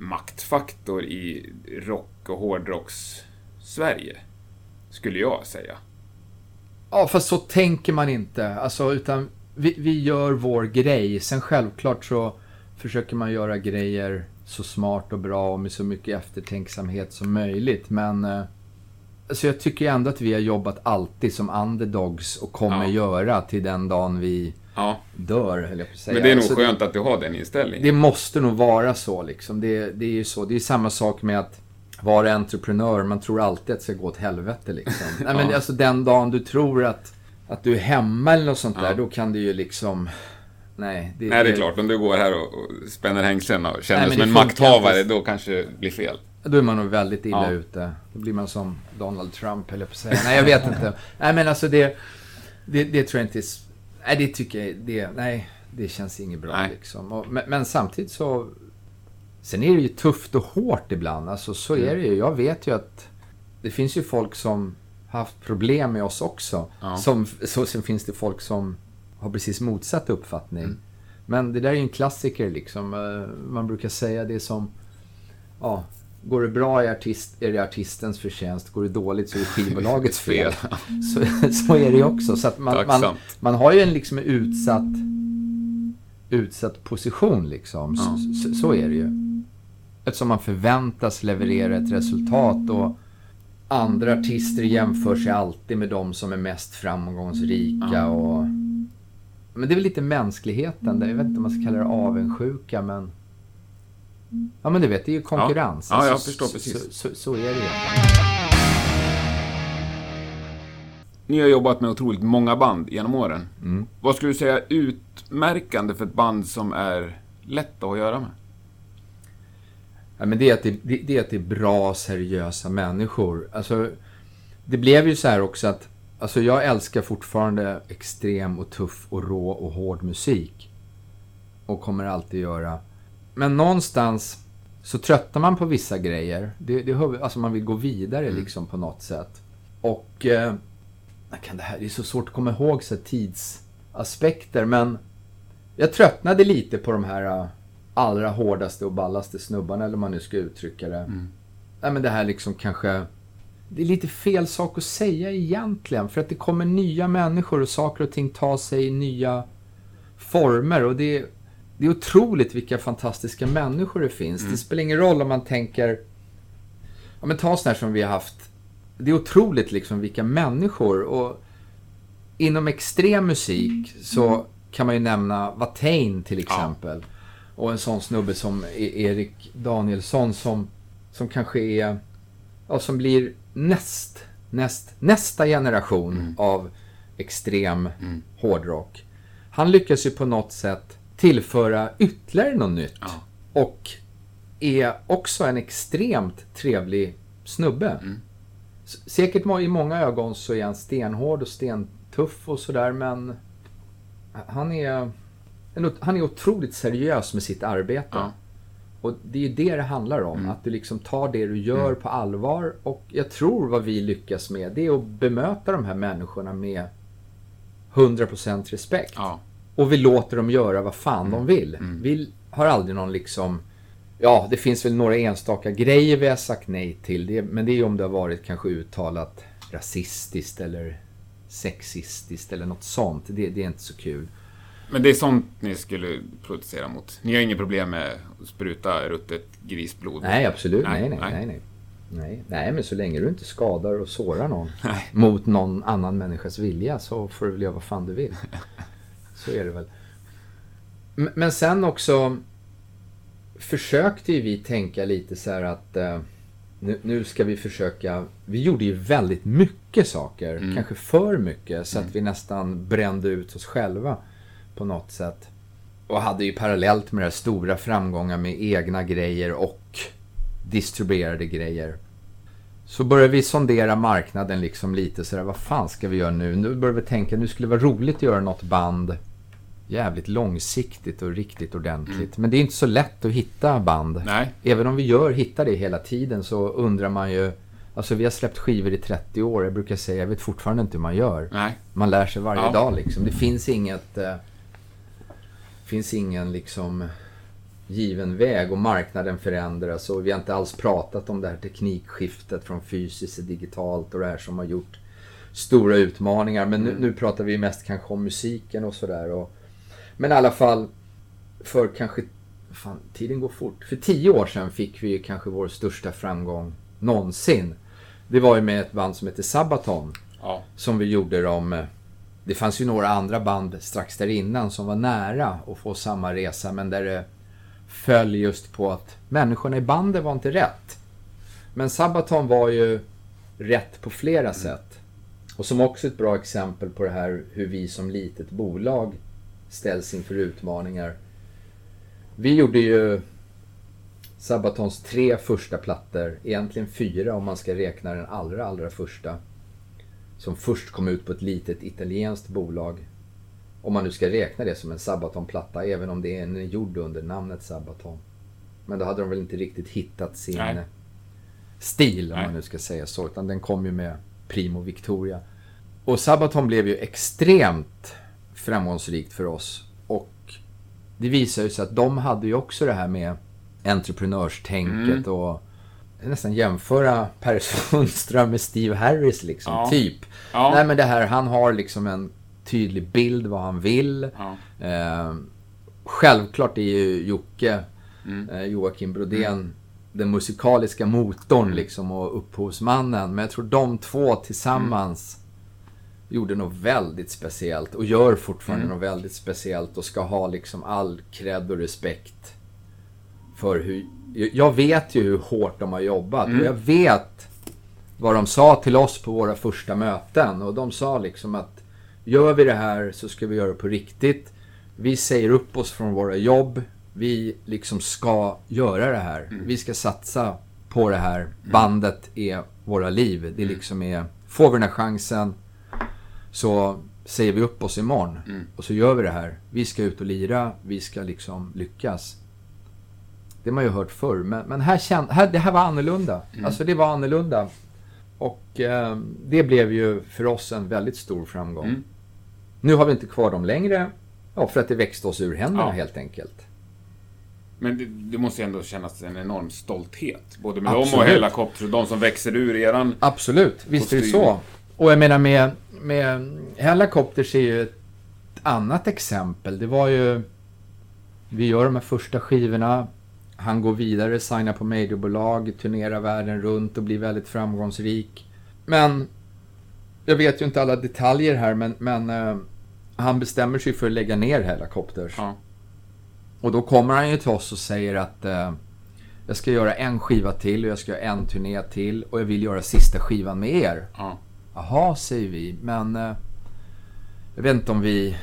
maktfaktor i rock och hårdrocks-Sverige. Skulle jag säga. Ja, fast så tänker man inte. Alltså, utan vi, vi gör vår grej. Sen självklart så försöker man göra grejer så smart och bra och med så mycket eftertänksamhet som möjligt. Men eh, alltså jag tycker ändå att vi har jobbat alltid som underdogs och kommer Ja. göra till den dagen vi Ja, dör, höll jag på att säga. men det är nog Alltså, skönt att du har den inställningen. det måste nog vara så liksom. Det, det är ju så. Det är samma sak med att vara entreprenör. Man tror alltid att det ska gå åt helvete liksom. Nej, men Ja. alltså den dagen du tror att, att du är hemma eller något sånt Ja. där, då kan det ju liksom... Nej, det, Nej, det är klart. Om du går här och, och spänner hängslena och känner Nej, dig som en makthavare, inte. då kanske det blir fel. Då är man nog väldigt illa Ja. ute. Då blir man som Donald Trump, jag på att säga. Nej, jag vet inte. Nej, men alltså det... Det, det tror jag inte Nej, det tycker jag... Det, nej, det känns inget bra Nej. liksom. Och, men, men samtidigt så... Sen är det ju tufft och hårt ibland. Alltså så är det ju. Jag vet ju att det finns ju folk som har haft problem med oss också. Ja. Som, så sen finns det folk som har precis motsatt uppfattning. Mm. Men det där är ju en klassiker liksom. Eh, Man brukar säga det som... Ja, går det bra är, artist, är det artistens förtjänst. Går det dåligt så är det skivbolagets fel. Så, så är det ju också. Så man, man, man har ju en liksom utsatt, utsatt position liksom. Ja. Så, så, är det ju. Eftersom man förväntas leverera ett resultat och andra artister jämför sig alltid med de som är mest framgångsrika Ja. och... Men det är väl lite mänskligheten. Jag vet inte om man ska kalla det avundsjuka, men... Ja, men du vet, det är ju konkurrens. Ja, jag Alltså, förstår precis. Så, så, så är det ju. Ni har jobbat med otroligt många band genom åren. Mm. Vad skulle du säga är utmärkande för ett band som är lätt att göra med? Ja, men det, är att det, det, det är att det är bra, seriösa människor. Alltså, det blev ju så här också att alltså, jag älskar fortfarande extrem och tuff och rå och hård musik. Och kommer alltid göra. Men någonstans så tröttar man på vissa grejer. Det, det, alltså man vill gå vidare liksom på något sätt. Och eh, kan det, här, det är så svårt att komma ihåg så tidsaspekter, men jag tröttnade lite på de här eh, allra hårdaste och ballaste snubbarna, eller hur man nu ska uttrycka det. Mm. Nej, men det här liksom kanske... Det är lite fel sak att säga egentligen, för att det kommer nya människor och saker och ting tar sig i nya former. Och det är, det är otroligt vilka fantastiska människor det finns. Mm. Det spelar ingen roll om man tänker... Ja, men ta sådana här som vi har haft. Det är otroligt liksom vilka människor. Och inom extrem musik så kan man ju nämna Watain till exempel. Ja. Och en sån snubbe som e- Erik Danielsson som, som kanske är, ja, som blir näst, näst, nästa generation mm. av extrem mm. hårdrock. Han lyckas ju på något sätt tillföra ytterligare något nytt. Ja. Och är också en extremt trevlig snubbe. Mm. Säkert i många ögon så är han stenhård och stentuff och sådär men han är, han är otroligt seriös med sitt arbete. Ja. Och det är ju det det handlar om. Mm. Att du liksom tar det du gör mm. på allvar. Och jag tror vad vi lyckas med, det är att bemöta de här människorna med 100% respekt. Ja. Och vi låter dem göra vad fan mm. de vill. Mm. Vi har aldrig någon liksom... Ja, det finns väl några enstaka grejer vi har sagt nej till. Det, men det är om det har varit kanske uttalat rasistiskt eller sexistiskt eller något sånt. Det, det är inte så kul. Men det är sånt ni skulle protestera mot? Ni har inget problem med att spruta ruttet grisblod? Nej, absolut. Nej, nej, nej. nej, nej. Nej, nej, men så länge du inte skadar och sårar någon nej. mot någon annan människas vilja så får du väl göra vad fan du vill. Så är det väl. Men sen också försökte ju vi tänka lite så här att eh, nu, nu, ska vi försöka... Vi gjorde ju väldigt mycket saker, mm. kanske för mycket, så mm. att vi nästan brände ut oss själva på något sätt. Och hade ju parallellt med det här stora framgångar med egna grejer och distribuerade grejer. Så började vi sondera marknaden liksom lite sådär, vad fan ska vi göra nu? Nu började vi tänka, nu skulle det vara roligt att göra något band jävligt långsiktigt och riktigt ordentligt. Mm. Men det är inte så lätt att hitta band. Nej. Även om vi gör, hittar det hela tiden så undrar man ju Alltså vi har släppt skivor i 30 år. Jag brukar säga, jag vet fortfarande inte hur man gör. Nej. Man lär sig varje ja. dag liksom. Det finns inget... Eh, finns ingen liksom given väg och marknaden förändras och vi har inte alls pratat om det här teknikskiftet från fysiskt till digitalt och det här som har gjort stora utmaningar. Men nu, mm. nu pratar vi mest kanske om musiken och sådär. Men i alla fall, för kanske... Fan, tiden går fort. För tio år sedan fick vi kanske vår största framgång någonsin. Det var ju med ett band som heter Sabaton. Ja. Som vi gjorde dem... Det fanns ju några andra band strax där innan som var nära att få samma resa, men där det föll just på att människorna i bandet var inte rätt. Men Sabaton var ju rätt på flera mm. sätt. Och som också ett bra exempel på det här hur vi som litet bolag ställs inför utmaningar. Vi gjorde ju Sabatons tre första plattor, egentligen fyra om man ska räkna den allra, allra första. Som först kom ut på ett litet italienskt bolag. Om man nu ska räkna det som en Sabaton-platta, även om det är en gjord under namnet Sabaton. Men då hade de väl inte riktigt hittat sin Nej. stil, om Nej. man nu ska säga så. Utan den kom ju med Primo Victoria. Och Sabaton blev ju extremt framgångsrikt för oss. Och det visar ju sig att de hade ju också det här med entreprenörstänket mm. och nästan jämföra Per Sundström med Steve Harris liksom, ja. typ. Ja. Nej men det här, han har liksom en tydlig bild vad han vill. Ja. Eh, självklart är ju Jocke, mm. eh, Joakim Brodén, mm. den musikaliska motorn liksom och upphovsmannen. Men jag tror de två tillsammans gjorde något väldigt speciellt och gör fortfarande mm. något väldigt speciellt och ska ha liksom all cred och respekt för hur... Jag vet ju hur hårt de har jobbat mm. och jag vet vad de sa till oss på våra första möten och de sa liksom att gör vi det här så ska vi göra det på riktigt. Vi säger upp oss från våra jobb. Vi liksom ska göra det här. Mm. Vi ska satsa på det här. Mm. Bandet är våra liv. Det mm. liksom är... Får vi den här chansen så säger vi upp oss imorgon mm. och så gör vi det här. Vi ska ut och lira, vi ska liksom lyckas. Det har man ju hört förr, men, men här, känd, här det här var annorlunda. Mm. Alltså det var annorlunda. Och eh, det blev ju för oss en väldigt stor framgång. Mm. Nu har vi inte kvar dem längre, ja, för att det växte oss ur händerna ja. helt enkelt. Men det, det måste ju ändå kännas en enorm stolthet. Både med dem och Absolut. Hellacopters och de som växer ur eran... Absolut, visst är det så. Och jag menar med, med Hellacopters är ju ett annat exempel. Det var ju... Vi gör de här första skivorna. Han går vidare, signar på majorbolag, turnerar världen runt och blir väldigt framgångsrik. Men... Jag vet ju inte alla detaljer här, men, men eh, han bestämmer sig för att lägga ner Hellacopters. Ja. Och då kommer han ju till oss och säger att eh, jag ska göra en skiva till och jag ska göra en turné till och jag vill göra sista skivan med er. ja. Jaha, säger vi, men eh, jag vet inte om vi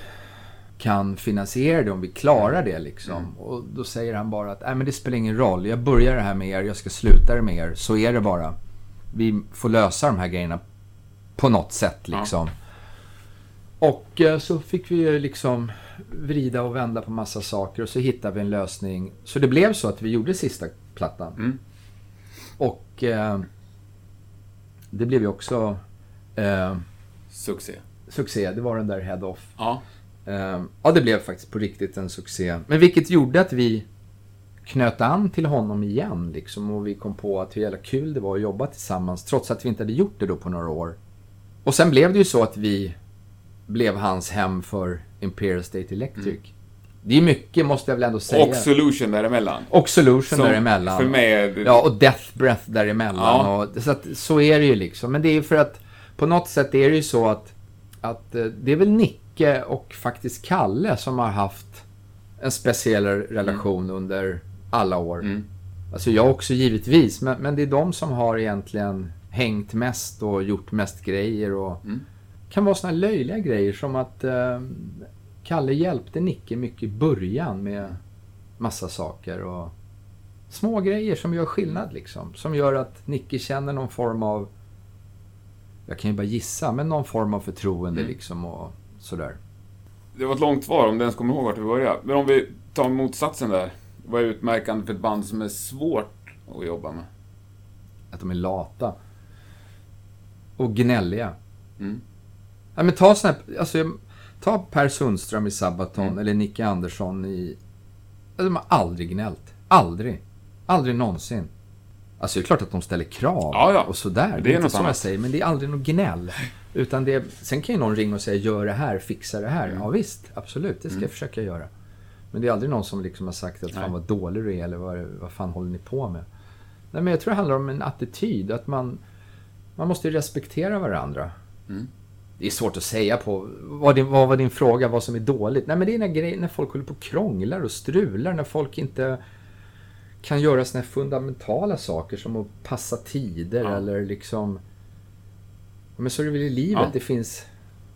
kan finansiera det, om vi klarar det liksom. Och då säger han bara att Nej, men det spelar ingen roll, jag börjar det här med er, jag ska sluta det med er, så är det bara. Vi får lösa de här grejerna på något sätt liksom. Och eh, så fick vi ju liksom vrida och vända på massa saker och så hittade vi en lösning. Så det blev så att vi gjorde sista plattan. Mm. Och eh, det blev ju också eh, Succé. succé. Det var den där Head Off. Ja. Eh, ja, det blev faktiskt på riktigt en succé. Men vilket gjorde att vi knöt an till honom igen liksom. Och vi kom på att hur jävla kul det var att jobba tillsammans. Trots att vi inte hade gjort det då på några år. Och sen blev det ju så att vi blev hans hem för Imperial State Electric. Det är mycket, måste jag väl ändå säga. Och Solution däremellan. Och Solution Som däremellan. För mig är det... Ja, och Death Breath däremellan. Ja. Och, så, att, så är det ju liksom. Men det är ju för att på något sätt är det ju så att, att eh, det är väl Nicke och faktiskt Kalle som har haft en speciell relation under alla år. Mm. Alltså jag också givetvis, men, men det är de som har egentligen hängt mest och gjort mest grejer. Och Mm. kan vara såna löjliga grejer som att eh, Kalle hjälpte Nicke mycket i början med massa saker. Och små grejer som gör skillnad liksom. Som gör att Nicke känner någon form av, jag kan ju bara gissa, men någon form av förtroende Mm. liksom och sådär. Det var ett långt svar om du ens kommer ihåg vart vi började. Men om vi tar motsatsen där. Vad är utmärkande för ett band som är svårt att jobba med? Att de är lata. Och gnälliga. Mm. Ja, men ta sån här, alltså, ta Per Sundström i Sabaton Mm. eller Nicke Andersson i... Ja, De har aldrig gnällt. Aldrig. Aldrig någonsin. Alltså det är klart att de ställer krav Ja, ja. och sådär. Det Det är, inte så jag säger, men det är aldrig något gnäll. Utan det är, sen kan ju någon ringa och säga gör det här, fixa det här. Mm. Ja visst, absolut, det ska jag försöka göra. Men det är aldrig någon som liksom har sagt att fan vad dålig du är eller vad, vad fan håller ni på med? Nej men jag tror det handlar om en attityd, att man, man måste ju respektera varandra. Mm. Det är svårt att säga på, vad, din, vad var din fråga, vad som är dåligt? Nej men det är när, grej, när folk håller på och krånglar och strular, när folk inte kan göra såna här fundamentala saker som att passa tider Ja. eller liksom... Men så är det väl i livet, Ja. det finns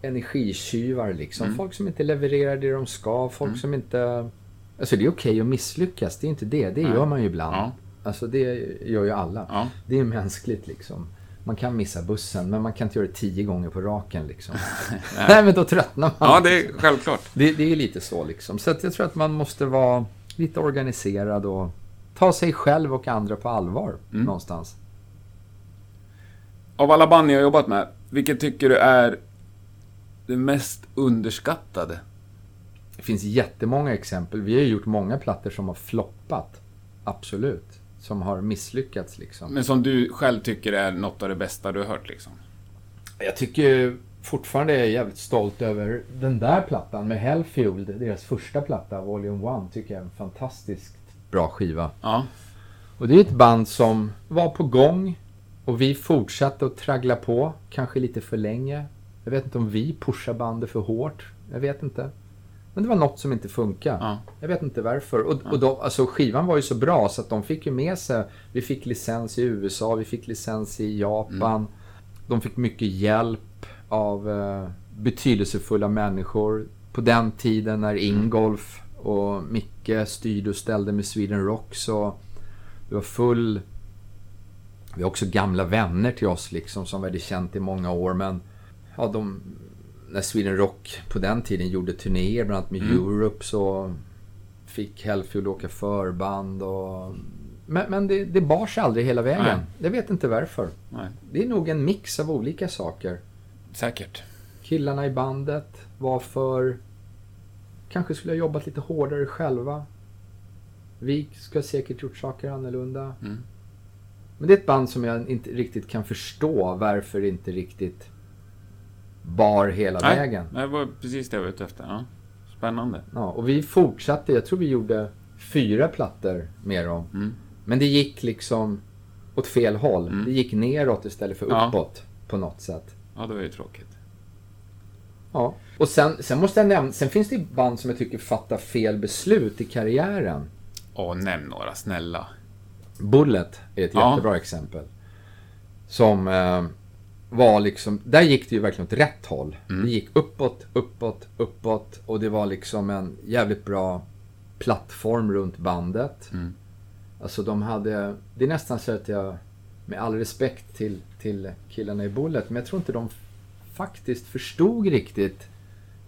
energitjuvar liksom. Mm. Folk som inte levererar det de ska, folk Mm. som inte... Alltså det är okej att misslyckas, det är inte det. Det Nej. gör man ju ibland. Ja. Alltså det gör ju alla. Det är mänskligt liksom. Man kan missa bussen, men man kan inte göra det tio gånger på raken liksom. Nej, men då tröttnar man. Ja, det är självklart. Det, det är ju lite så liksom. Så jag tror att man måste vara lite organiserad och ta sig själv och andra på allvar Mm. någonstans. Av alla band ni har jobbat med, vilket tycker du är det mest underskattade? Det finns jättemånga exempel. Vi har ju gjort många plattor som har floppat. Absolut. Som har misslyckats liksom. Men som du själv tycker är något av det bästa du har hört liksom? Jag tycker fortfarande jag är jävligt stolt över den där plattan med Hellfuel. Deras första platta, Volume 1, tycker jag är en fantastiskt bra skiva. Ja. Och det är ett band som var på gång och vi fortsatte att traggla på, kanske lite för länge. Jag vet inte om vi pushar bandet för hårt. Jag vet inte. Men det var något som inte funkade. Ja. Jag vet inte varför. Och, och de, alltså, skivan var ju så bra så att de fick ju med sig... Vi fick licens i USA, vi fick licens i Japan. De fick mycket hjälp av eh, betydelsefulla människor. På den tiden när Ingolf och Micke styrde och ställde med Sweden Rock så det var full... Vi har också gamla vänner till oss liksom som vi hade känt i många år men ja, de, när Sweden Rock på den tiden gjorde turnéer bland annat med Mm. Europe så fick Hellfuel åka förband och... Men, men det, det sig aldrig hela vägen. Nej. Jag vet inte varför. Nej. Det är nog en mix av olika saker. Säkert. Killarna i bandet var för... Kanske skulle ha jobbat lite hårdare själva. Vi ska säkert gjort saker annorlunda. Mm. Men det är ett band som jag inte riktigt kan förstå varför inte riktigt bar hela Nej, vägen. det var precis det jag var ute efter. Ja. Spännande. Ja, och vi fortsatte, jag tror vi gjorde fyra plattor med dem. Mm. Men det gick liksom åt fel håll. Det gick neråt istället för Ja. uppåt på något sätt. Ja, det var ju tråkigt. Ja. Och sen, sen måste jag nämna, sen finns det band som jag tycker fattar fel beslut i karriären. Åh, nämn några, snälla. Bullet är ett Ja. jättebra exempel. Som eh, var liksom, där gick det ju verkligen åt rätt håll. Mm. Det gick uppåt, uppåt, uppåt och det var liksom en jävligt bra plattform runt bandet. Mm. Alltså de hade, det är nästan så att jag, med all respekt till, till killarna i Bullet, men jag tror inte de faktiskt förstod riktigt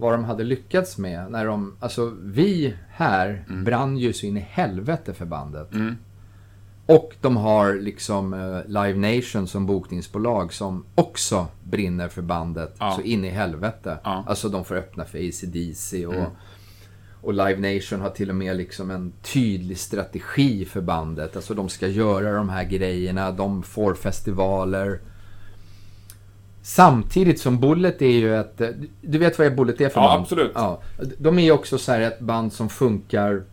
vad de hade lyckats med. När de, alltså vi här brann ju så in i helvete för bandet. Mm. Och de har liksom eh, Live Nation som bokningsbolag som också brinner för bandet Ja. så in i helvete. Ja. Mm. Alltså de får öppna för AC/DC och, och Live Nation har till och med liksom en tydlig strategi för bandet. Alltså de ska göra de här grejerna, de får festivaler. Samtidigt som Bullet är ju ett... eh, Du vet vad Bullet är för Ja, band? absolut. Ja, de är ju också så här ett band som funkar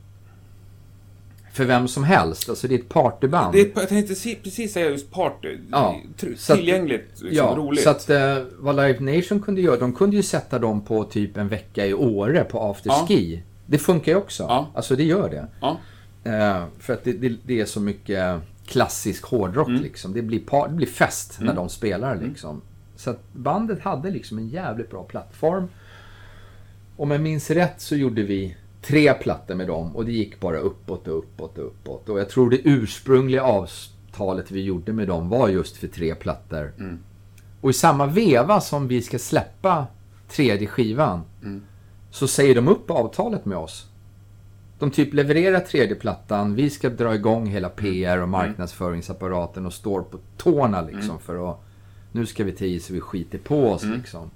för vem som helst. Alltså det är ett partyband. Det är, jag tänkte precis säga just party. Ja, så att- Tillgängligt, liksom, ja, roligt. så att eh, vad Live Nation kunde göra, de kunde ju sätta dem på typ en vecka i Åre på afterski. Det funkar ju också. Ja. Alltså det gör det. Ja. Eh, för att det, det, det är så mycket klassisk hårdrock Mm. liksom. Det blir, par, det blir fest när de spelar liksom. Så att bandet hade liksom en jävligt bra plattform. Om jag minns rätt så gjorde vi tre plattor med dem och det gick bara uppåt och uppåt och uppåt. Och jag tror det ursprungliga avtalet vi gjorde med dem var just för tre plattor. Och i samma veva som vi ska släppa tredje skivan så säger de upp avtalet med oss. De typ levererar tredje plattan, vi ska dra igång hela PR och marknadsföringsapparaten och står på tårna liksom för att nu ska vi ta i så vi skiter på oss liksom.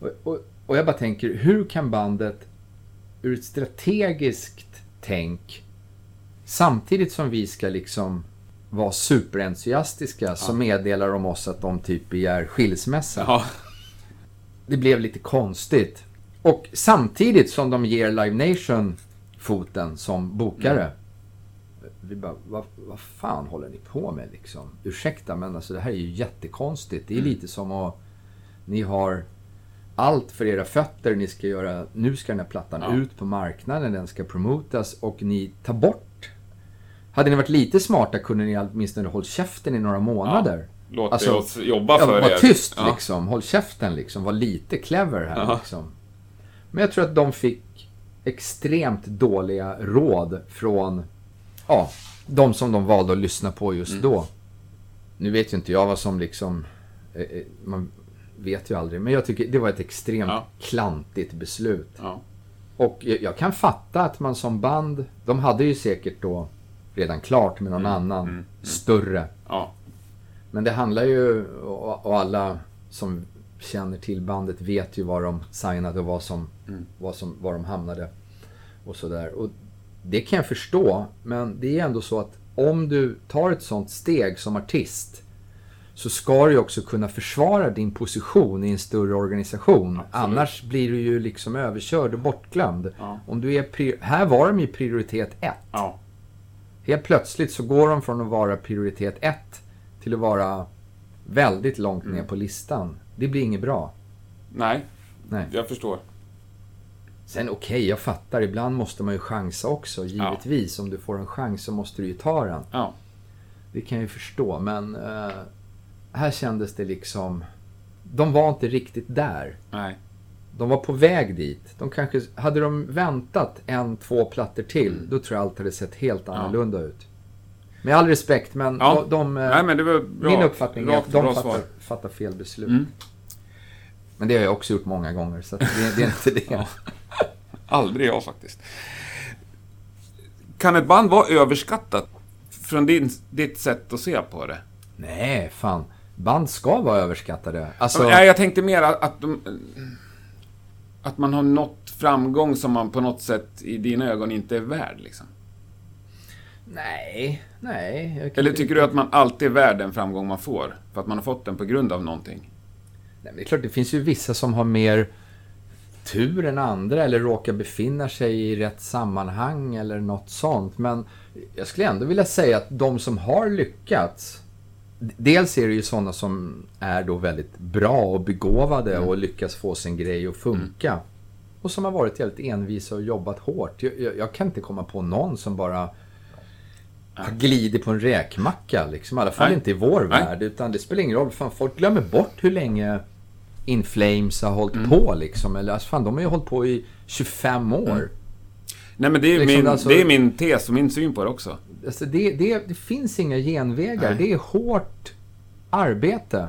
Och, och, och jag bara tänker, hur kan bandet ur ett strategiskt tänk samtidigt som vi ska liksom vara superentusiastiska så meddelar de oss att de typ begär skilsmässa. Ja. Det blev lite konstigt. Och samtidigt som de ger Live Nation foten som bokare. Vi bara, vad, vad fan håller ni på med liksom? Ursäkta, men alltså det här är ju jättekonstigt. Det är lite som att ni har allt för era fötter. Ni ska göra, nu ska den här plattan Ja. ut på marknaden, den ska promotas och ni tar bort. Hade ni varit lite smarta kunde ni åtminstone hållit käften i några månader. Låt Alltså, oss jobba Ja, för var er. tyst Ja. liksom. Håll käften liksom. Var lite clever här Ja. liksom. Men jag tror att de fick extremt dåliga råd från ja, de som de valde att lyssna på just Mm. då. Nu vet ju inte jag vad som liksom... eh, eh, Man vet ju aldrig. Men jag tycker det var ett extremt Ja. klantigt beslut. Ja. Och jag kan fatta att man som band... De hade ju säkert då redan klart med någon Mm. annan större Ja. men det handlar ju, och och alla som känner till bandet vet ju vad de signade och vad som, vad som, var de hamnade. Och sådär. Och det kan jag förstå, men det är ändå så att om du tar ett sånt steg som artist så ska du ju också kunna försvara din position i en större organisation. Annars blir du ju liksom överkörd och bortglömd. Ja. Om du är här var de ju prioritet ett. Ja. Helt plötsligt så går de från att vara prioritet 1 till att vara väldigt långt ner på listan. Det blir inget bra. Nej, Nej. jag förstår. Sen okej, jag fattar. Ibland måste man ju chansa också. Givetvis. Om du får en chans så måste du ju ta den. Ja. Det kan jag ju förstå. Men eh, här kändes det liksom... De var inte riktigt där. Nej. De var på väg dit. De kanske, hade de väntat en, två plattor till, då tror jag allt hade sett helt annorlunda ut. Med all respekt, men Ja. de, de, eh, Nej, men det var bra. min uppfattning är att de fattar, fattar fel beslut. Mm. Men det har jag också gjort många gånger, så det, det är inte det. Aldrig jag faktiskt. Kan ett band vara överskattat från din, ditt sätt att se på det? Nej, fan. Band ska vara överskattade. Alltså, Nej, jag tänkte mer att, de, att man har nått framgång som man på något sätt i dina ögon inte är värd. Liksom. Nej, nej. Eller tycker du att man alltid är värd den framgång man får? För att man har fått den på grund av någonting? Nej, men det är klart, det finns ju vissa som har mer tur än andra eller råkar befinna sig i rätt sammanhang eller något sånt. Men jag skulle ändå vilja säga att de som har lyckats Dels är det ju sådana som är då väldigt bra och begåvade och lyckas få sin grej att funka. Och som har varit helt envisa och jobbat hårt. Jag, jag, jag kan inte komma på någon som bara har glidit på en räkmacka. Liksom. I alla fall Nej. inte i vår Nej. värld. Utan det spelar ingen roll. Fan, folk glömmer bort hur länge In Flames har hållit Mm. på. Liksom. Eller, alltså, fan, de har ju hållit på i 25 år. Nej men det är, Liksom, min, alltså- det är min tes och min syn på det också. Alltså det, det, det finns inga genvägar. Nej. Det är hårt arbete.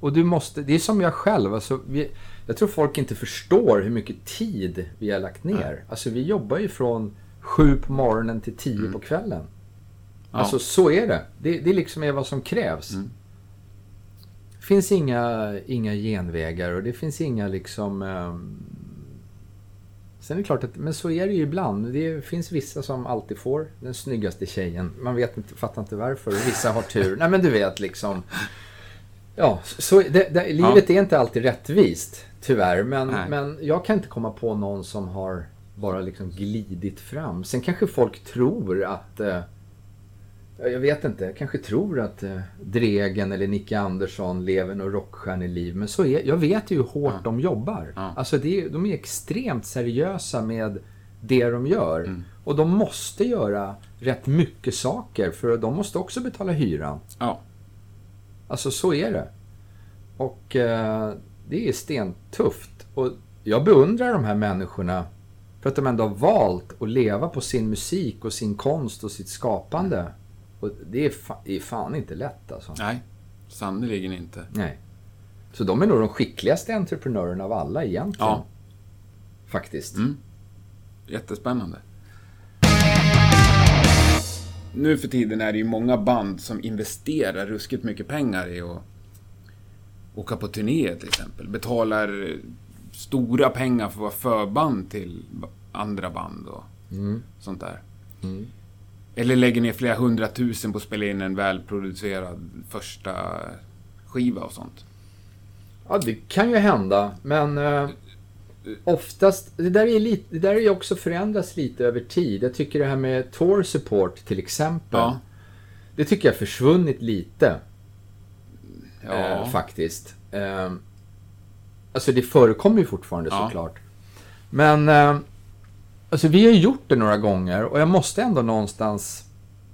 Och du måste, det är som jag själv. Alltså, vi, jag tror folk inte förstår hur mycket tid vi har lagt ner. Alltså vi jobbar ju från sju på morgonen till tio Mm. på kvällen. Ja. Alltså så är det. Det, det liksom är vad som krävs. Mm. Det finns inga, inga genvägar och det finns inga liksom... ehm, Sen är det klart att, men så är det ju ibland. Det finns vissa som alltid får den snyggaste tjejen. Man vet inte, fattar inte varför. Vissa har tur. Nej men du vet liksom. Ja, så det, det, livet är inte alltid rättvist. Tyvärr. Men, Nej. men jag kan inte komma på någon som har bara liksom glidit fram. Sen kanske folk tror att... Eh, ja, jag vet inte. Kanske tror att eh, Dregen eller Nicke Andersson lever något rockstjärneliv. Men så är, jag vet ju hur hårt Ja. de jobbar. Ja. Alltså det, de är extremt seriösa med det de gör. Mm. Och de måste göra rätt mycket saker för de måste också betala hyran. Ja. Alltså så är det. Och eh, det är stentufft. Och jag beundrar de här människorna för att de ändå har valt att leva på sin musik och sin konst och sitt skapande. Och det är, fa- det är fan inte lätt alltså. Nej, sannerligen inte. Nej. Så de är nog de skickligaste entreprenörerna av alla egentligen. Ja. Faktiskt. Mm. Jättespännande. Nu för tiden är det ju många band som investerar ruskigt mycket pengar i att åka på turné till exempel. Betalar stora pengar för att vara förband till andra band och Mm. sånt där. Mm. Eller lägger ner flera hundratusen på att spela in en välproducerad första skiva och sånt. Ja, det kan ju hända, men eh, oftast... Det där, är lite, det där är ju också förändras lite över tid. Jag tycker det här med tour support till exempel. Ja. Det tycker jag försvunnit lite, Ja. eh, faktiskt. Eh, alltså det förekommer ju fortfarande Ja. såklart. Men... Alltså vi har ju gjort det några gånger och jag måste ändå någonstans...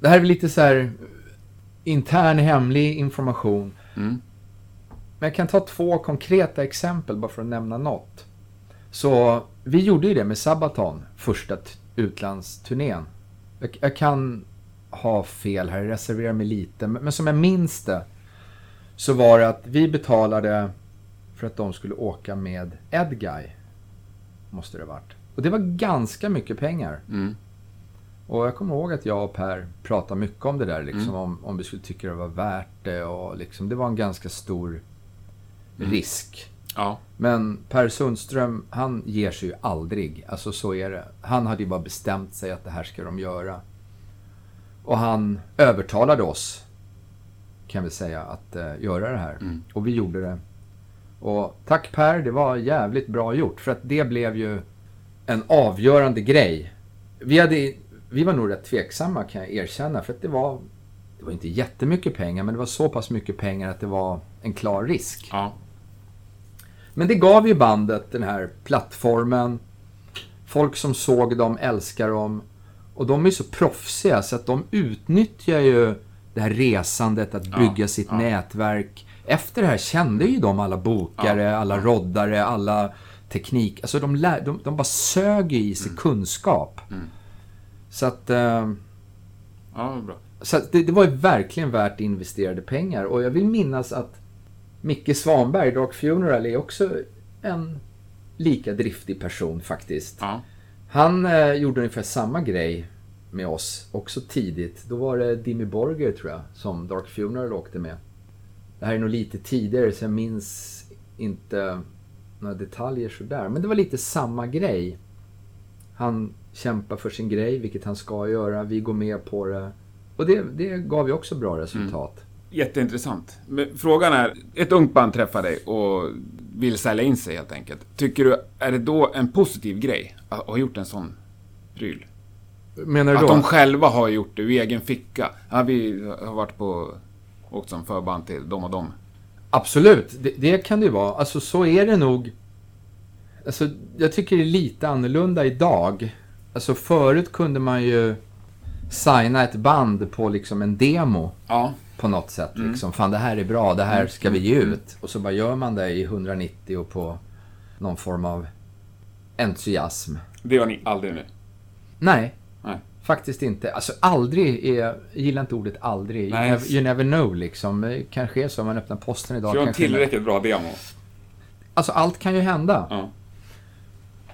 Det här är väl lite så här intern hemlig information. Mm. Men jag kan ta två konkreta exempel bara för att nämna något. Så vi gjorde ju det med Sabaton, första utlandsturnén. Jag, jag kan ha fel här, jag reserverar mig lite. Men, men som jag minns det så var det att vi betalade för att de skulle åka med Edguy. Måste det ha varit. Och det var ganska mycket pengar. Mm. Och jag kommer ihåg att jag och Per pratade mycket om det där, liksom, Mm. om, om vi skulle tycka det var värt det. Och liksom, det var en ganska stor Mm. risk. Ja. Men Per Sundström, han ger sig ju aldrig. Alltså så är det. Han hade ju bara bestämt sig att det här ska de göra. Och han övertalade oss, kan vi säga, att eh, göra det här. Mm. Och vi gjorde det. Och tack Per, det var jävligt bra gjort. För att det blev ju en avgörande grej. Vi, hade, vi var nog rätt tveksamma kan jag erkänna. För att det var, det var inte jättemycket pengar, men det var så pass mycket pengar att det var en klar risk. Ja. Men det gav ju bandet den här plattformen. Folk som såg dem älskar dem. Och de är så proffsiga så att de utnyttjar ju det här resandet, att Ja, bygga sitt ja. nätverk. Efter det här kände ju de alla bokare, Ja, alla ja. roddare, alla teknik. Alltså de, lär, de, de bara sög i sig kunskap. Mm. Så att... Eh, Ja, bra. så att det, det var ju verkligen värt investerade pengar. Och jag vill minnas att Micke Svanberg, Dark Funeral, är också en lika driftig person faktiskt. Ja. Han eh, gjorde ungefär samma grej med oss, också tidigt. Då var det Dimmy Borger, tror jag, som Dark Funeral åkte med. Det här är nog lite tidigare, så jag minns inte några detaljer sådär. Men det var lite samma grej. Han kämpar för sin grej, vilket han ska göra. Vi går med på det. Och det, det gav ju också bra resultat. Jätteintressant. Men frågan är, ett ungt band träffar dig och vill sälja in sig helt enkelt. Tycker du, är det då en positiv grej att ha gjort en sån pryl? Menar du Att då? de själva har gjort det ur egen ficka. Ja, vi har varit på, åkt som förband till de och de. Absolut, det, det kan det ju vara. Alltså så är det nog. Alltså, jag tycker det är lite annorlunda idag. Alltså förut kunde man ju signa ett band på liksom en demo Ja. på något sätt. Liksom. Fan det här är bra, det här ska vi ge ut. Och så bara gör man det i 190 och på någon form av entusiasm. Det gör ni aldrig nu. Nej. Faktiskt inte. Alltså aldrig är, jag gillar inte ordet aldrig. You never, you never know liksom. Det kanske är så om man öppnar posten idag. Kör en kanske tillräckligt bra demo. Alltså allt kan ju hända. Ja.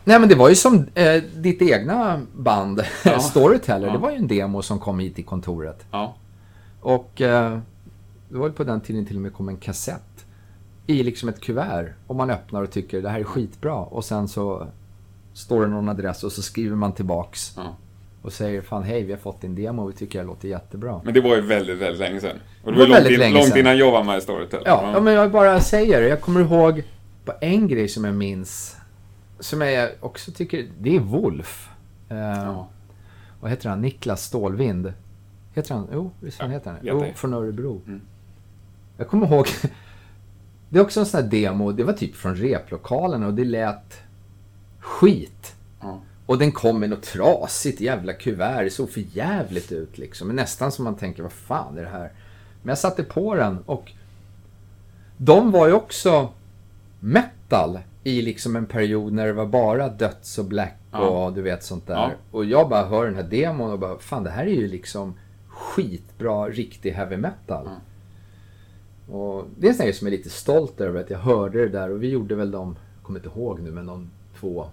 Nej men det var ju som eh, ditt egna band, Ja. Storyteller. Ja. Det var ju en demo som kom hit till kontoret. Ja. Och eh, det var ju på den tiden till och med kom en kassett i liksom ett kuvert. Och man öppnar och tycker det här är skitbra. Och sen så står det någon adress och så skriver man tillbaks ja. Och säger fan hej vi har fått din demo och vi tycker det låter jättebra. Men det var ju väldigt, väldigt länge sedan. Och det Det var, var långt, in, långt innan jag var med i Storytel. Ja, ja, men jag bara säger det. Jag kommer ihåg på en grej som jag minns. Som jag också tycker, det är Wolf. Eh, Ja. Vad heter han? Niklas Stålvind. Heter han? Jo, visst han Ja, heter han Jo, från Örebro. Mm. Jag kommer ihåg. Det är också en sån här demo. Det var typ från replokalen och det lät skit. Och den kom med något trasigt jävla kuvert. Det såg för jävligt ut liksom. Men Nästan som man tänker, vad fan är det här? Men jag satte på den och de var ju också metal i liksom en period när det var bara döds och black och Ja. du vet sånt där. Ja. Och jag bara hör den här demon och bara, fan det här är ju liksom skitbra, riktig heavy metal. Och det är en sån som jag är lite stolt över att jag hörde det där och vi gjorde väl de, jag kommer inte ihåg nu, men de två,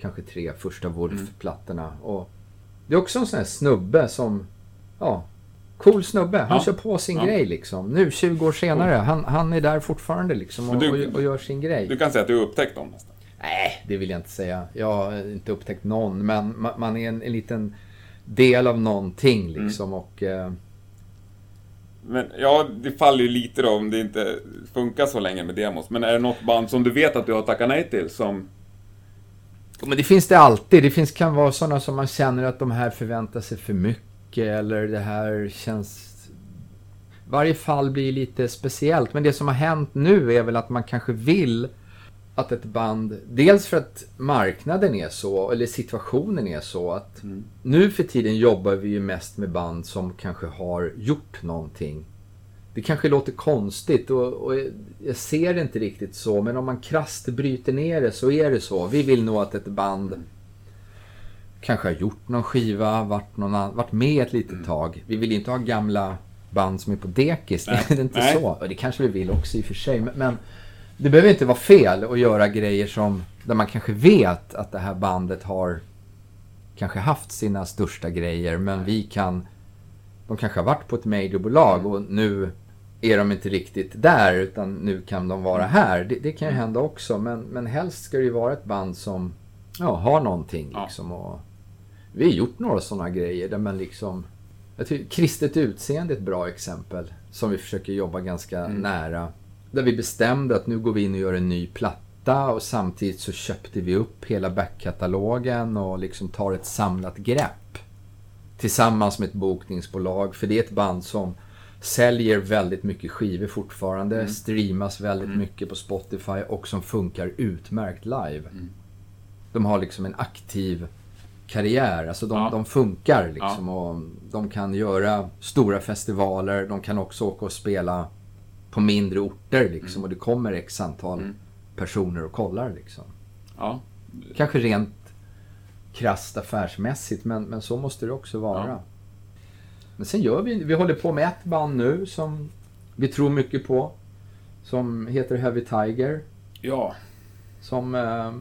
kanske tre första Wolf-plattorna. Och det är också en sån här snubbe som, ja, cool snubbe. Han Ja. kör på sin Ja. grej liksom. Nu, 20 år senare, han, han är där fortfarande liksom och, du- och, och gör sin grej. Du kan säga att du har upptäckt dem nästan. Nej, det vill jag inte säga. Jag har inte upptäckt någon, men ma- man är en, en liten del av någonting liksom och... Eh, Men ja, det faller ju lite då om det inte funkar så länge med demos. Men är det något band som du vet att du har tackat nej till som... Men det finns det alltid. Det finns, kan vara sådana som man känner att de här förväntar sig för mycket eller det här känns... Varje fall blir lite speciellt. Men det som har hänt nu är väl att man kanske vill att ett band... Dels för att marknaden är så, eller situationen är så att nu för tiden jobbar vi ju mest med band som kanske har gjort någonting. Det kanske låter konstigt och, och jag ser det inte riktigt så, men om man krasst bryter ner det så är det så. Vi vill nog att ett band kanske har gjort någon skiva, varit, någon varit med ett litet tag. Vi vill inte ha gamla band som är på dekis, Nej. det är inte Nej. så. Och det kanske vi vill också i och för sig, men, men det behöver inte vara fel att göra grejer som, där man kanske vet att det här bandet har kanske haft sina största grejer, men vi kan... De kanske har varit på ett majorbolag och nu är de inte riktigt där, utan nu kan de vara här. Det, det kan ju hända också, men, men helst ska det ju vara ett band som ja, har någonting liksom. Och vi har gjort några sådana grejer där man liksom... Jag tycker kristet utseende är ett bra exempel som vi försöker jobba ganska nära. Där vi bestämde att nu går vi in och gör en ny platta och samtidigt så köpte vi upp hela backkatalogen och liksom tar ett samlat grepp. Tillsammans med ett bokningsbolag, för det är ett band som säljer väldigt mycket skivor fortfarande, streamas väldigt mycket på Spotify och som funkar utmärkt live. De har liksom en aktiv karriär, alltså de, Ja. de funkar liksom och de kan göra stora festivaler, de kan också åka och spela på mindre orter liksom och det kommer x antal personer och kollar liksom. Ja. Kanske rent krasst affärsmässigt, men, men så måste det också vara. Men sen gör vi, vi håller på med ett band nu som vi tror mycket på. Som heter Heavy Tiger. Ja. Som, eh,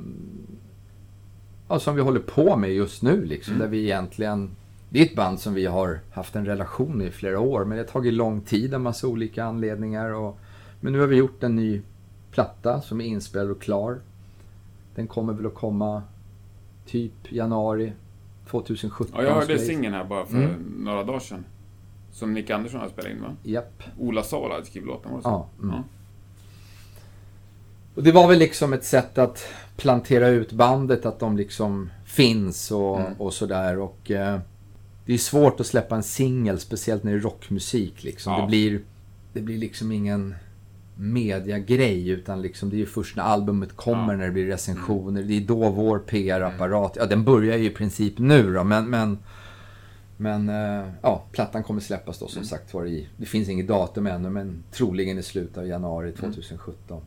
ja, som vi håller på med just nu liksom. Mm. Där vi egentligen, det är ett band som vi har haft en relation i flera år. Men det har tagit lång tid av massa olika anledningar. Och, men nu har vi gjort en ny platta som är inspelad och klar. Den kommer väl att komma typ januari 2017. ja jag hörde singeln här bara för Mm. några dagar sedan. Som Nick Andersson har spelat in va? Japp. Ola Salo hade skrivit låten, var det så? Ja, mm. Ja. Och det var väl liksom ett sätt att plantera ut bandet, att de liksom finns och, Mm. och sådär. Och eh, det är svårt att släppa en singel, speciellt när det är rockmusik. Liksom. Ja. Det, blir, det blir liksom ingen mediagrej, utan liksom det är ju först när albumet kommer, Ja. Mm. när det blir recensioner. Det är då vår PR-apparat, ja den börjar ju i princip nu då, men, men men eh, ja, plattan kommer släppas då som Mm. sagt var i, det finns inget datum ännu, men troligen i slutet av Mm. januari 2017.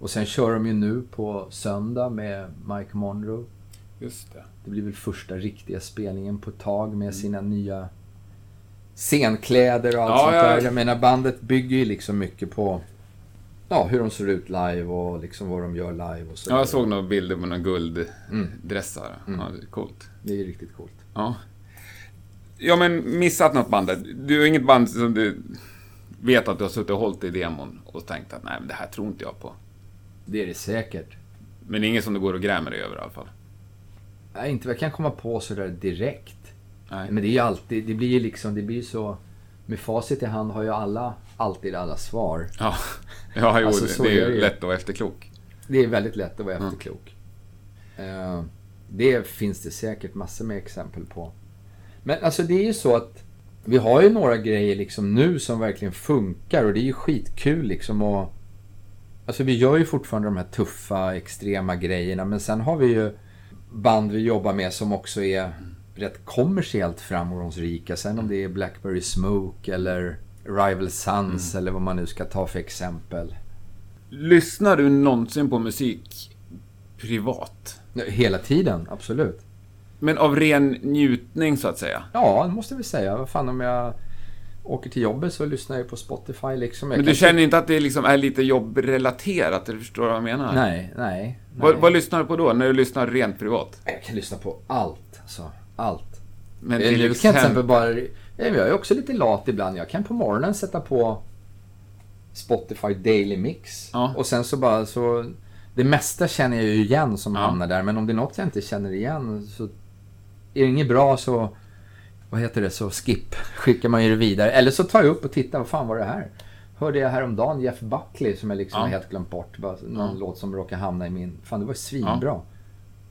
Och sen kör de ju nu på söndag med Mike Monroe. Just det. Det blir väl första riktiga spelningen på ett tag Mm. med sina nya scenkläder och allt Ja, sånt ja. där. Jag menar bandet bygger ju liksom mycket på ja, hur de ser ut live och liksom vad de gör live och så. Ja, jag såg några bilder på några gulddressar. Ja, det är coolt. Det är riktigt coolt. Ja. Ja, men missat något band där. Du har inget band som du vet att du har suttit och hållit i demon och tänkt att nej, men det här tror inte jag på. Det är det säkert. Men inget som du går och grämer dig över i alla fall. Nej, inte vad jag kan komma på sådär direkt. Nej. Men det är ju alltid, det blir ju liksom, det blir så... Med facit i hand har ju alla alltid alla svar. Ja, ja jo, Alltså, det, det är det lätt att vara efterklok. Det är väldigt lätt att vara efterklok. Eh, det finns det säkert massor med exempel på. Men alltså det är ju så att vi har ju några grejer liksom nu som verkligen funkar och det är ju skitkul liksom och Alltså vi gör ju fortfarande de här tuffa, extrema grejerna men sen har vi ju band vi jobbar med som också är rätt kommersiellt framgångsrika. Sen om det är Blackberry Smoke eller Rival Sons eller vad man nu ska ta för exempel. Lyssnar du någonsin på musik privat? Hela tiden, absolut. Men av ren njutning, så att säga? Ja, det måste vi säga. Vad fan om jag åker till jobbet så lyssnar jag på Spotify liksom. Jag Men du känner inte att det liksom är lite jobbrelaterat? Du förstår vad jag menar? Nej, nej. Vad, nej. vad lyssnar du på då, när du lyssnar rent privat? Jag kan lyssna på allt. Alltså, allt. Men Eh, till nu kan jag till exempel bara... Jag är också lite lat ibland. Jag kan på morgonen sätta på Spotify Daily Mix. Ja. Och sen så bara så... Det mesta känner jag ju igen som Ja. hamnar där. Men om det är något jag inte känner igen så... Är det inget bra så... Vad heter det? Så skip. Skickar man ju det vidare. Eller så tar jag upp och tittar. Vad fan var det här? Hörde jag häromdagen Jeff Buckley som jag liksom Ja. helt glömt bort. Bara någon Ja. låt som råkar hamna i min... Fan, det var ju svinbra.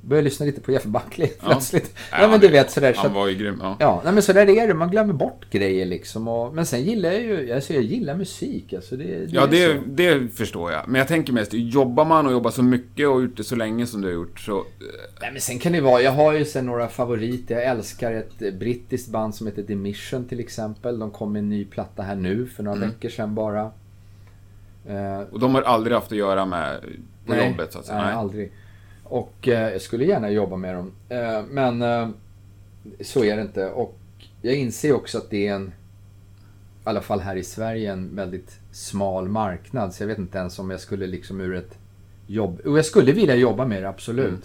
Började lyssna lite på Jeff Buckley Ja. plötsligt. Ja, Ja, men du vet sådär. Så Han var ju grym, ja. Ja, nej men så där är det. Man glömmer bort grejer liksom. Och, men sen gillar jag ju, alltså jag gillar musik. Alltså det, det Ja, det, det förstår jag. Men jag tänker mest, jobbar man och jobbar så mycket och gjort det så länge som du har gjort så... Nej men sen kan det vara, jag har ju sen några favoriter. Jag älskar ett eh, brittiskt band som heter The Mission till exempel. De kom med en ny platta här nu för några Mm. veckor sedan bara. Eh, Och de har aldrig haft att göra med på nej, jobbet, så att säga. Nej. aldrig. Och eh, jag skulle gärna jobba med dem. Eh, men eh, så är det inte. Och jag inser också att det är en, i alla fall här i Sverige, en väldigt smal marknad. Så jag vet inte ens om jag skulle liksom ur ett jobb... Och jag skulle vilja jobba med det, absolut. Mm.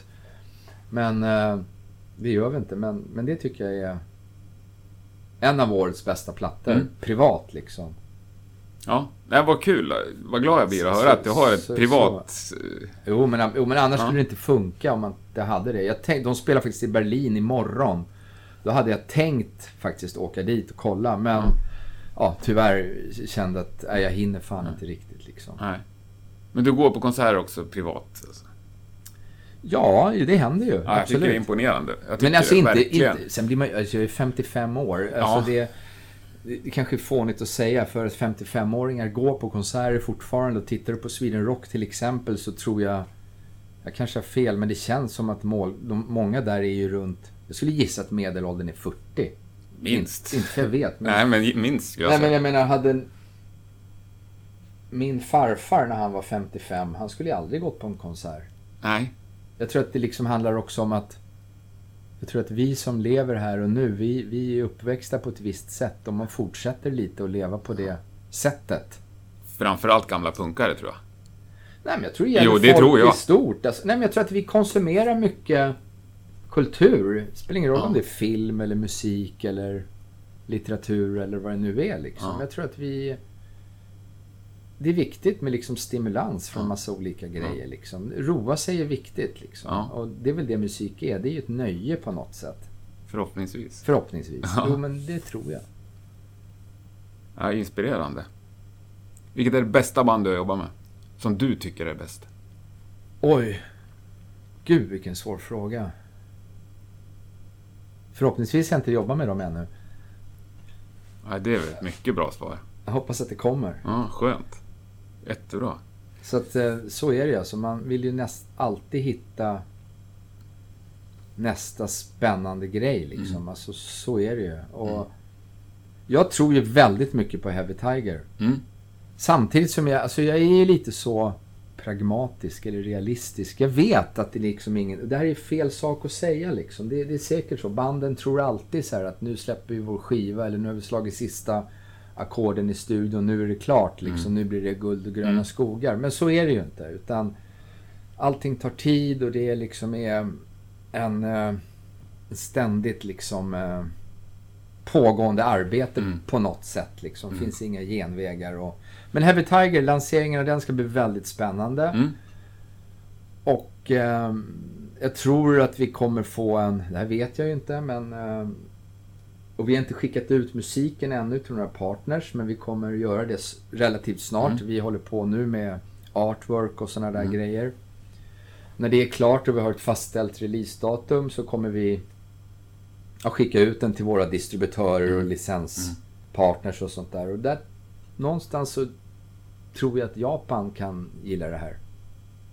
Men eh, det gör vi inte. Men, men det tycker jag är en av årets bästa plattor. Mm. Privat liksom. Ja, det var kul. Vad glad jag blir att Så- höra att du har ett så- privat... eh, Jo men, jo, men annars Ja. skulle det inte funka om man inte hade det. Jag tänk, de spelar faktiskt i Berlin imorgon. Då hade jag tänkt faktiskt åka dit och kolla. Men Ja. ja, tyvärr kände att nej, jag hinner fan inte riktigt liksom. Nej. Men du går på konserter också privat? Alltså. Ja, det händer ju. Ja, jag tycker absolut. det är imponerande. Jag tycker men alltså inte, inte... Sen blir man alltså jag är 55 år. Alltså det det kanske är fånigt att säga för att 55-åringar går på konserter fortfarande. Och tittar på Sweden Rock till exempel så tror jag... Jag kanske har fel, men det känns som att mål, de, många där är ju runt... Jag skulle gissa att medelåldern är 40. Minst. Inte, för jag vet, men... Nej, men minst skulle jag Nej, men säga. jag menar, hade... en- Min farfar när han var 55, han skulle ju aldrig gått på en konsert. Nej. Jag tror att det liksom handlar också om att... Jag tror att vi som lever här och nu, vi, vi är uppväxta på ett visst sätt. Om man fortsätter lite att leva på det sättet. Framförallt gamla punkare, tror jag. Nej, men jag tror det gäller Jo, det folk tror jag. i stort. Alltså, nej, men jag tror att vi konsumerar mycket kultur. Det spelar ingen roll Ja. om det är film eller musik eller litteratur eller vad det nu är. Liksom. Ja. Jag tror att vi... Det är viktigt med liksom stimulans från massa olika grejer. Liksom. Roa sig är viktigt. Liksom. Ja. Och det är väl det musik är. Det är ju ett nöje på något sätt. Förhoppningsvis. Förhoppningsvis. Ja. Jo, men det tror jag. Ja, inspirerande. Vilket är det bästa band du har jobbat med? Som du tycker är bäst? Oj. Gud, vilken svår fråga. Förhoppningsvis har jag inte jobbat med dem ännu. Ja, det är väl ett mycket bra svar. Jag hoppas att det kommer. Ja, skönt. Jättebra. Så att eh, så är det. Alltså, man vill ju näst, alltid hitta nästa spännande grej liksom. Mm. Alltså så är det ju. Och mm. Jag tror ju väldigt mycket på Heavy Tiger. Mm. Samtidigt som jag, alltså jag är ju lite så pragmatisk eller realistisk. Jag vet att det liksom ingen... Det här är fel sak att säga liksom. Det, det är säkert så. Banden tror alltid så att nu släpper vi vår skiva eller nu har vi slagit sista ackorden i studion. Nu är det klart liksom. Mm. Nu blir det guld och gröna mm. skogar. Men så är det ju inte. Utan allting tar tid och det är liksom är en, en eh, ständigt liksom eh, pågående arbete mm. på något sätt. Liksom. Det mm. finns inga genvägar. Och, men Heavy Tiger, lanseringen av den ska bli väldigt spännande. Mm. Och eh, jag tror att vi kommer få en, det här vet jag ju inte, men eh, och vi har inte skickat ut musiken ännu till några partners, men vi kommer göra det relativt snart. Mm. Vi håller på nu med artwork och sådana där mm. grejer. När det är klart och vi har ett fastställt releasedatum så kommer vi att skicka ut den till våra distributörer och mm. licenspartners och sånt där. Och där någonstans så tror jag att Japan kan gilla det här.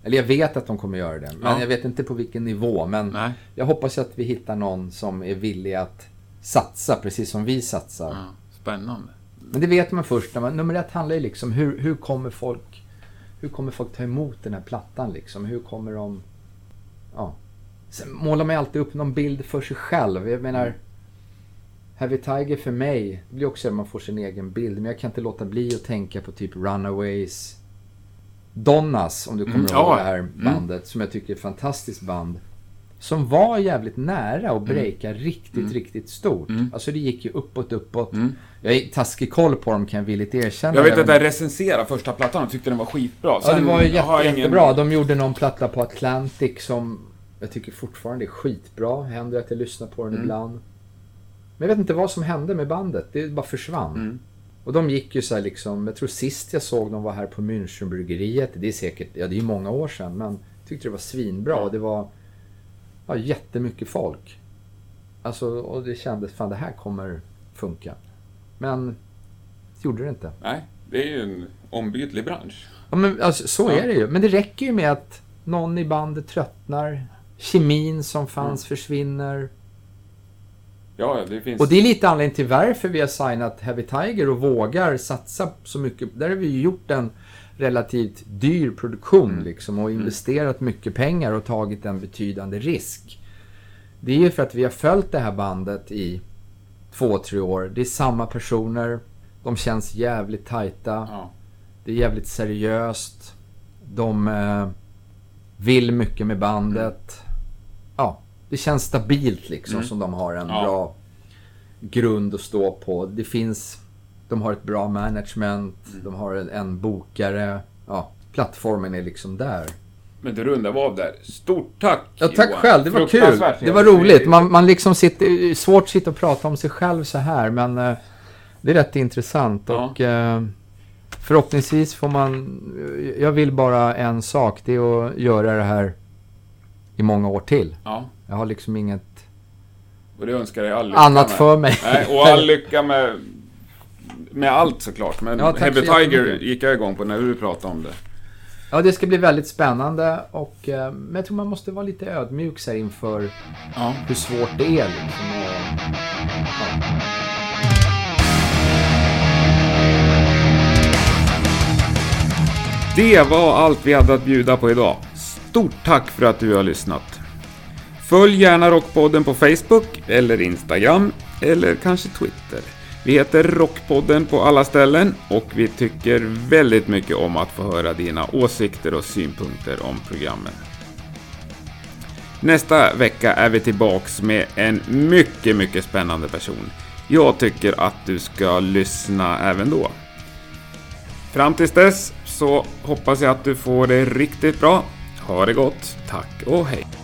Eller jag vet att de kommer göra det, men ja. jag vet inte på vilken nivå. Men Nej. jag hoppas att vi hittar någon som är villig att satsa precis som vi satsar. Ja, spännande. Men det vet man först. När man, nummer ett handlar ju liksom hur, hur kommer folk hur kommer folk ta emot den här plattan liksom? Hur kommer de... Ja. Sen målar man ju alltid upp någon bild för sig själv. Jag menar... Heavy Tiger för mig, det blir också att man får sin egen bild. Men jag kan inte låta bli att tänka på typ Runaways. Donnas, om du kommer mm, ihåg ja. det här mm. bandet, mm. som jag tycker är ett fantastiskt band. Som var jävligt nära att mm. breaka mm. riktigt, mm. riktigt stort. Mm. Alltså det gick ju uppåt, uppåt. Mm. Jag är taskig koll på dem kan jag villigt erkänna. Jag vet att jag recenserade första plattan och tyckte den var skitbra. Sen ja, det var jätte, ingen... jättebra. De gjorde någon platta på Atlantic som jag tycker fortfarande är skitbra. Händer att jag lyssnar på den mm. ibland. Men jag vet inte vad som hände med bandet. Det bara försvann. Mm. Och de gick ju så här liksom, jag tror sist jag såg dem var här på Münchenbryggeriet. Det är säkert, ja det är ju många år sedan, men jag tyckte det var svinbra. Det var ja, jättemycket folk. Alltså, och det kändes, fan det här kommer funka. Men det gjorde det inte. Nej, det är ju en ombytlig bransch. Ja, men alltså, så är det ju. Men det räcker ju med att någon i bandet tröttnar. Kemin som fanns mm. försvinner. Ja, det finns... Och det är lite anledningen till varför vi har signat Heavy Tiger och vågar satsa så mycket. Där har vi ju gjort en relativt dyr produktion mm. liksom och mm. investerat mycket pengar och tagit en betydande risk. Det är ju för att vi har följt det här bandet i två, tre år. Det är samma personer. De känns jävligt tajta. Ja. Det är jävligt seriöst. De eh, vill mycket med bandet. Mm. Ja, det känns stabilt liksom mm. som de har en ja. bra grund att stå på. Det finns de har ett bra management, mm. de har en, en bokare. Ja, plattformen är liksom där. Men du rundar av där. Stort tack Ja, tack Johan. själv. Det var kul. Det var roligt. Man, man liksom sitter... Svårt att sitta och prata om sig själv så här, men uh, det är rätt intressant. Ja. Och uh, förhoppningsvis får man... Jag vill bara en sak. Det är att göra det här i många år till. Ja. Jag har liksom inget... Och det önskar jag all lycka Annat med. för mig. Nej, och all lycka med med allt såklart. Men ja, Heavy Tiger gick jag igång på när du pratade om det. Ja, det ska bli väldigt spännande. Och, eh, men jag tror man måste vara lite ödmjuk så inför ja. hur svårt det är. Liksom, ja. Det var allt vi hade att bjuda på idag. Stort tack för att du har lyssnat. Följ gärna Rockpodden på Facebook eller Instagram eller kanske Twitter. Vi heter Rockpodden på alla ställen och vi tycker väldigt mycket om att få höra dina åsikter och synpunkter om programmen. Nästa vecka är vi tillbaks med en mycket, mycket spännande person. Jag tycker att du ska lyssna även då. Fram tills dess så hoppas jag att du får det riktigt bra. Ha det gott, tack och hej!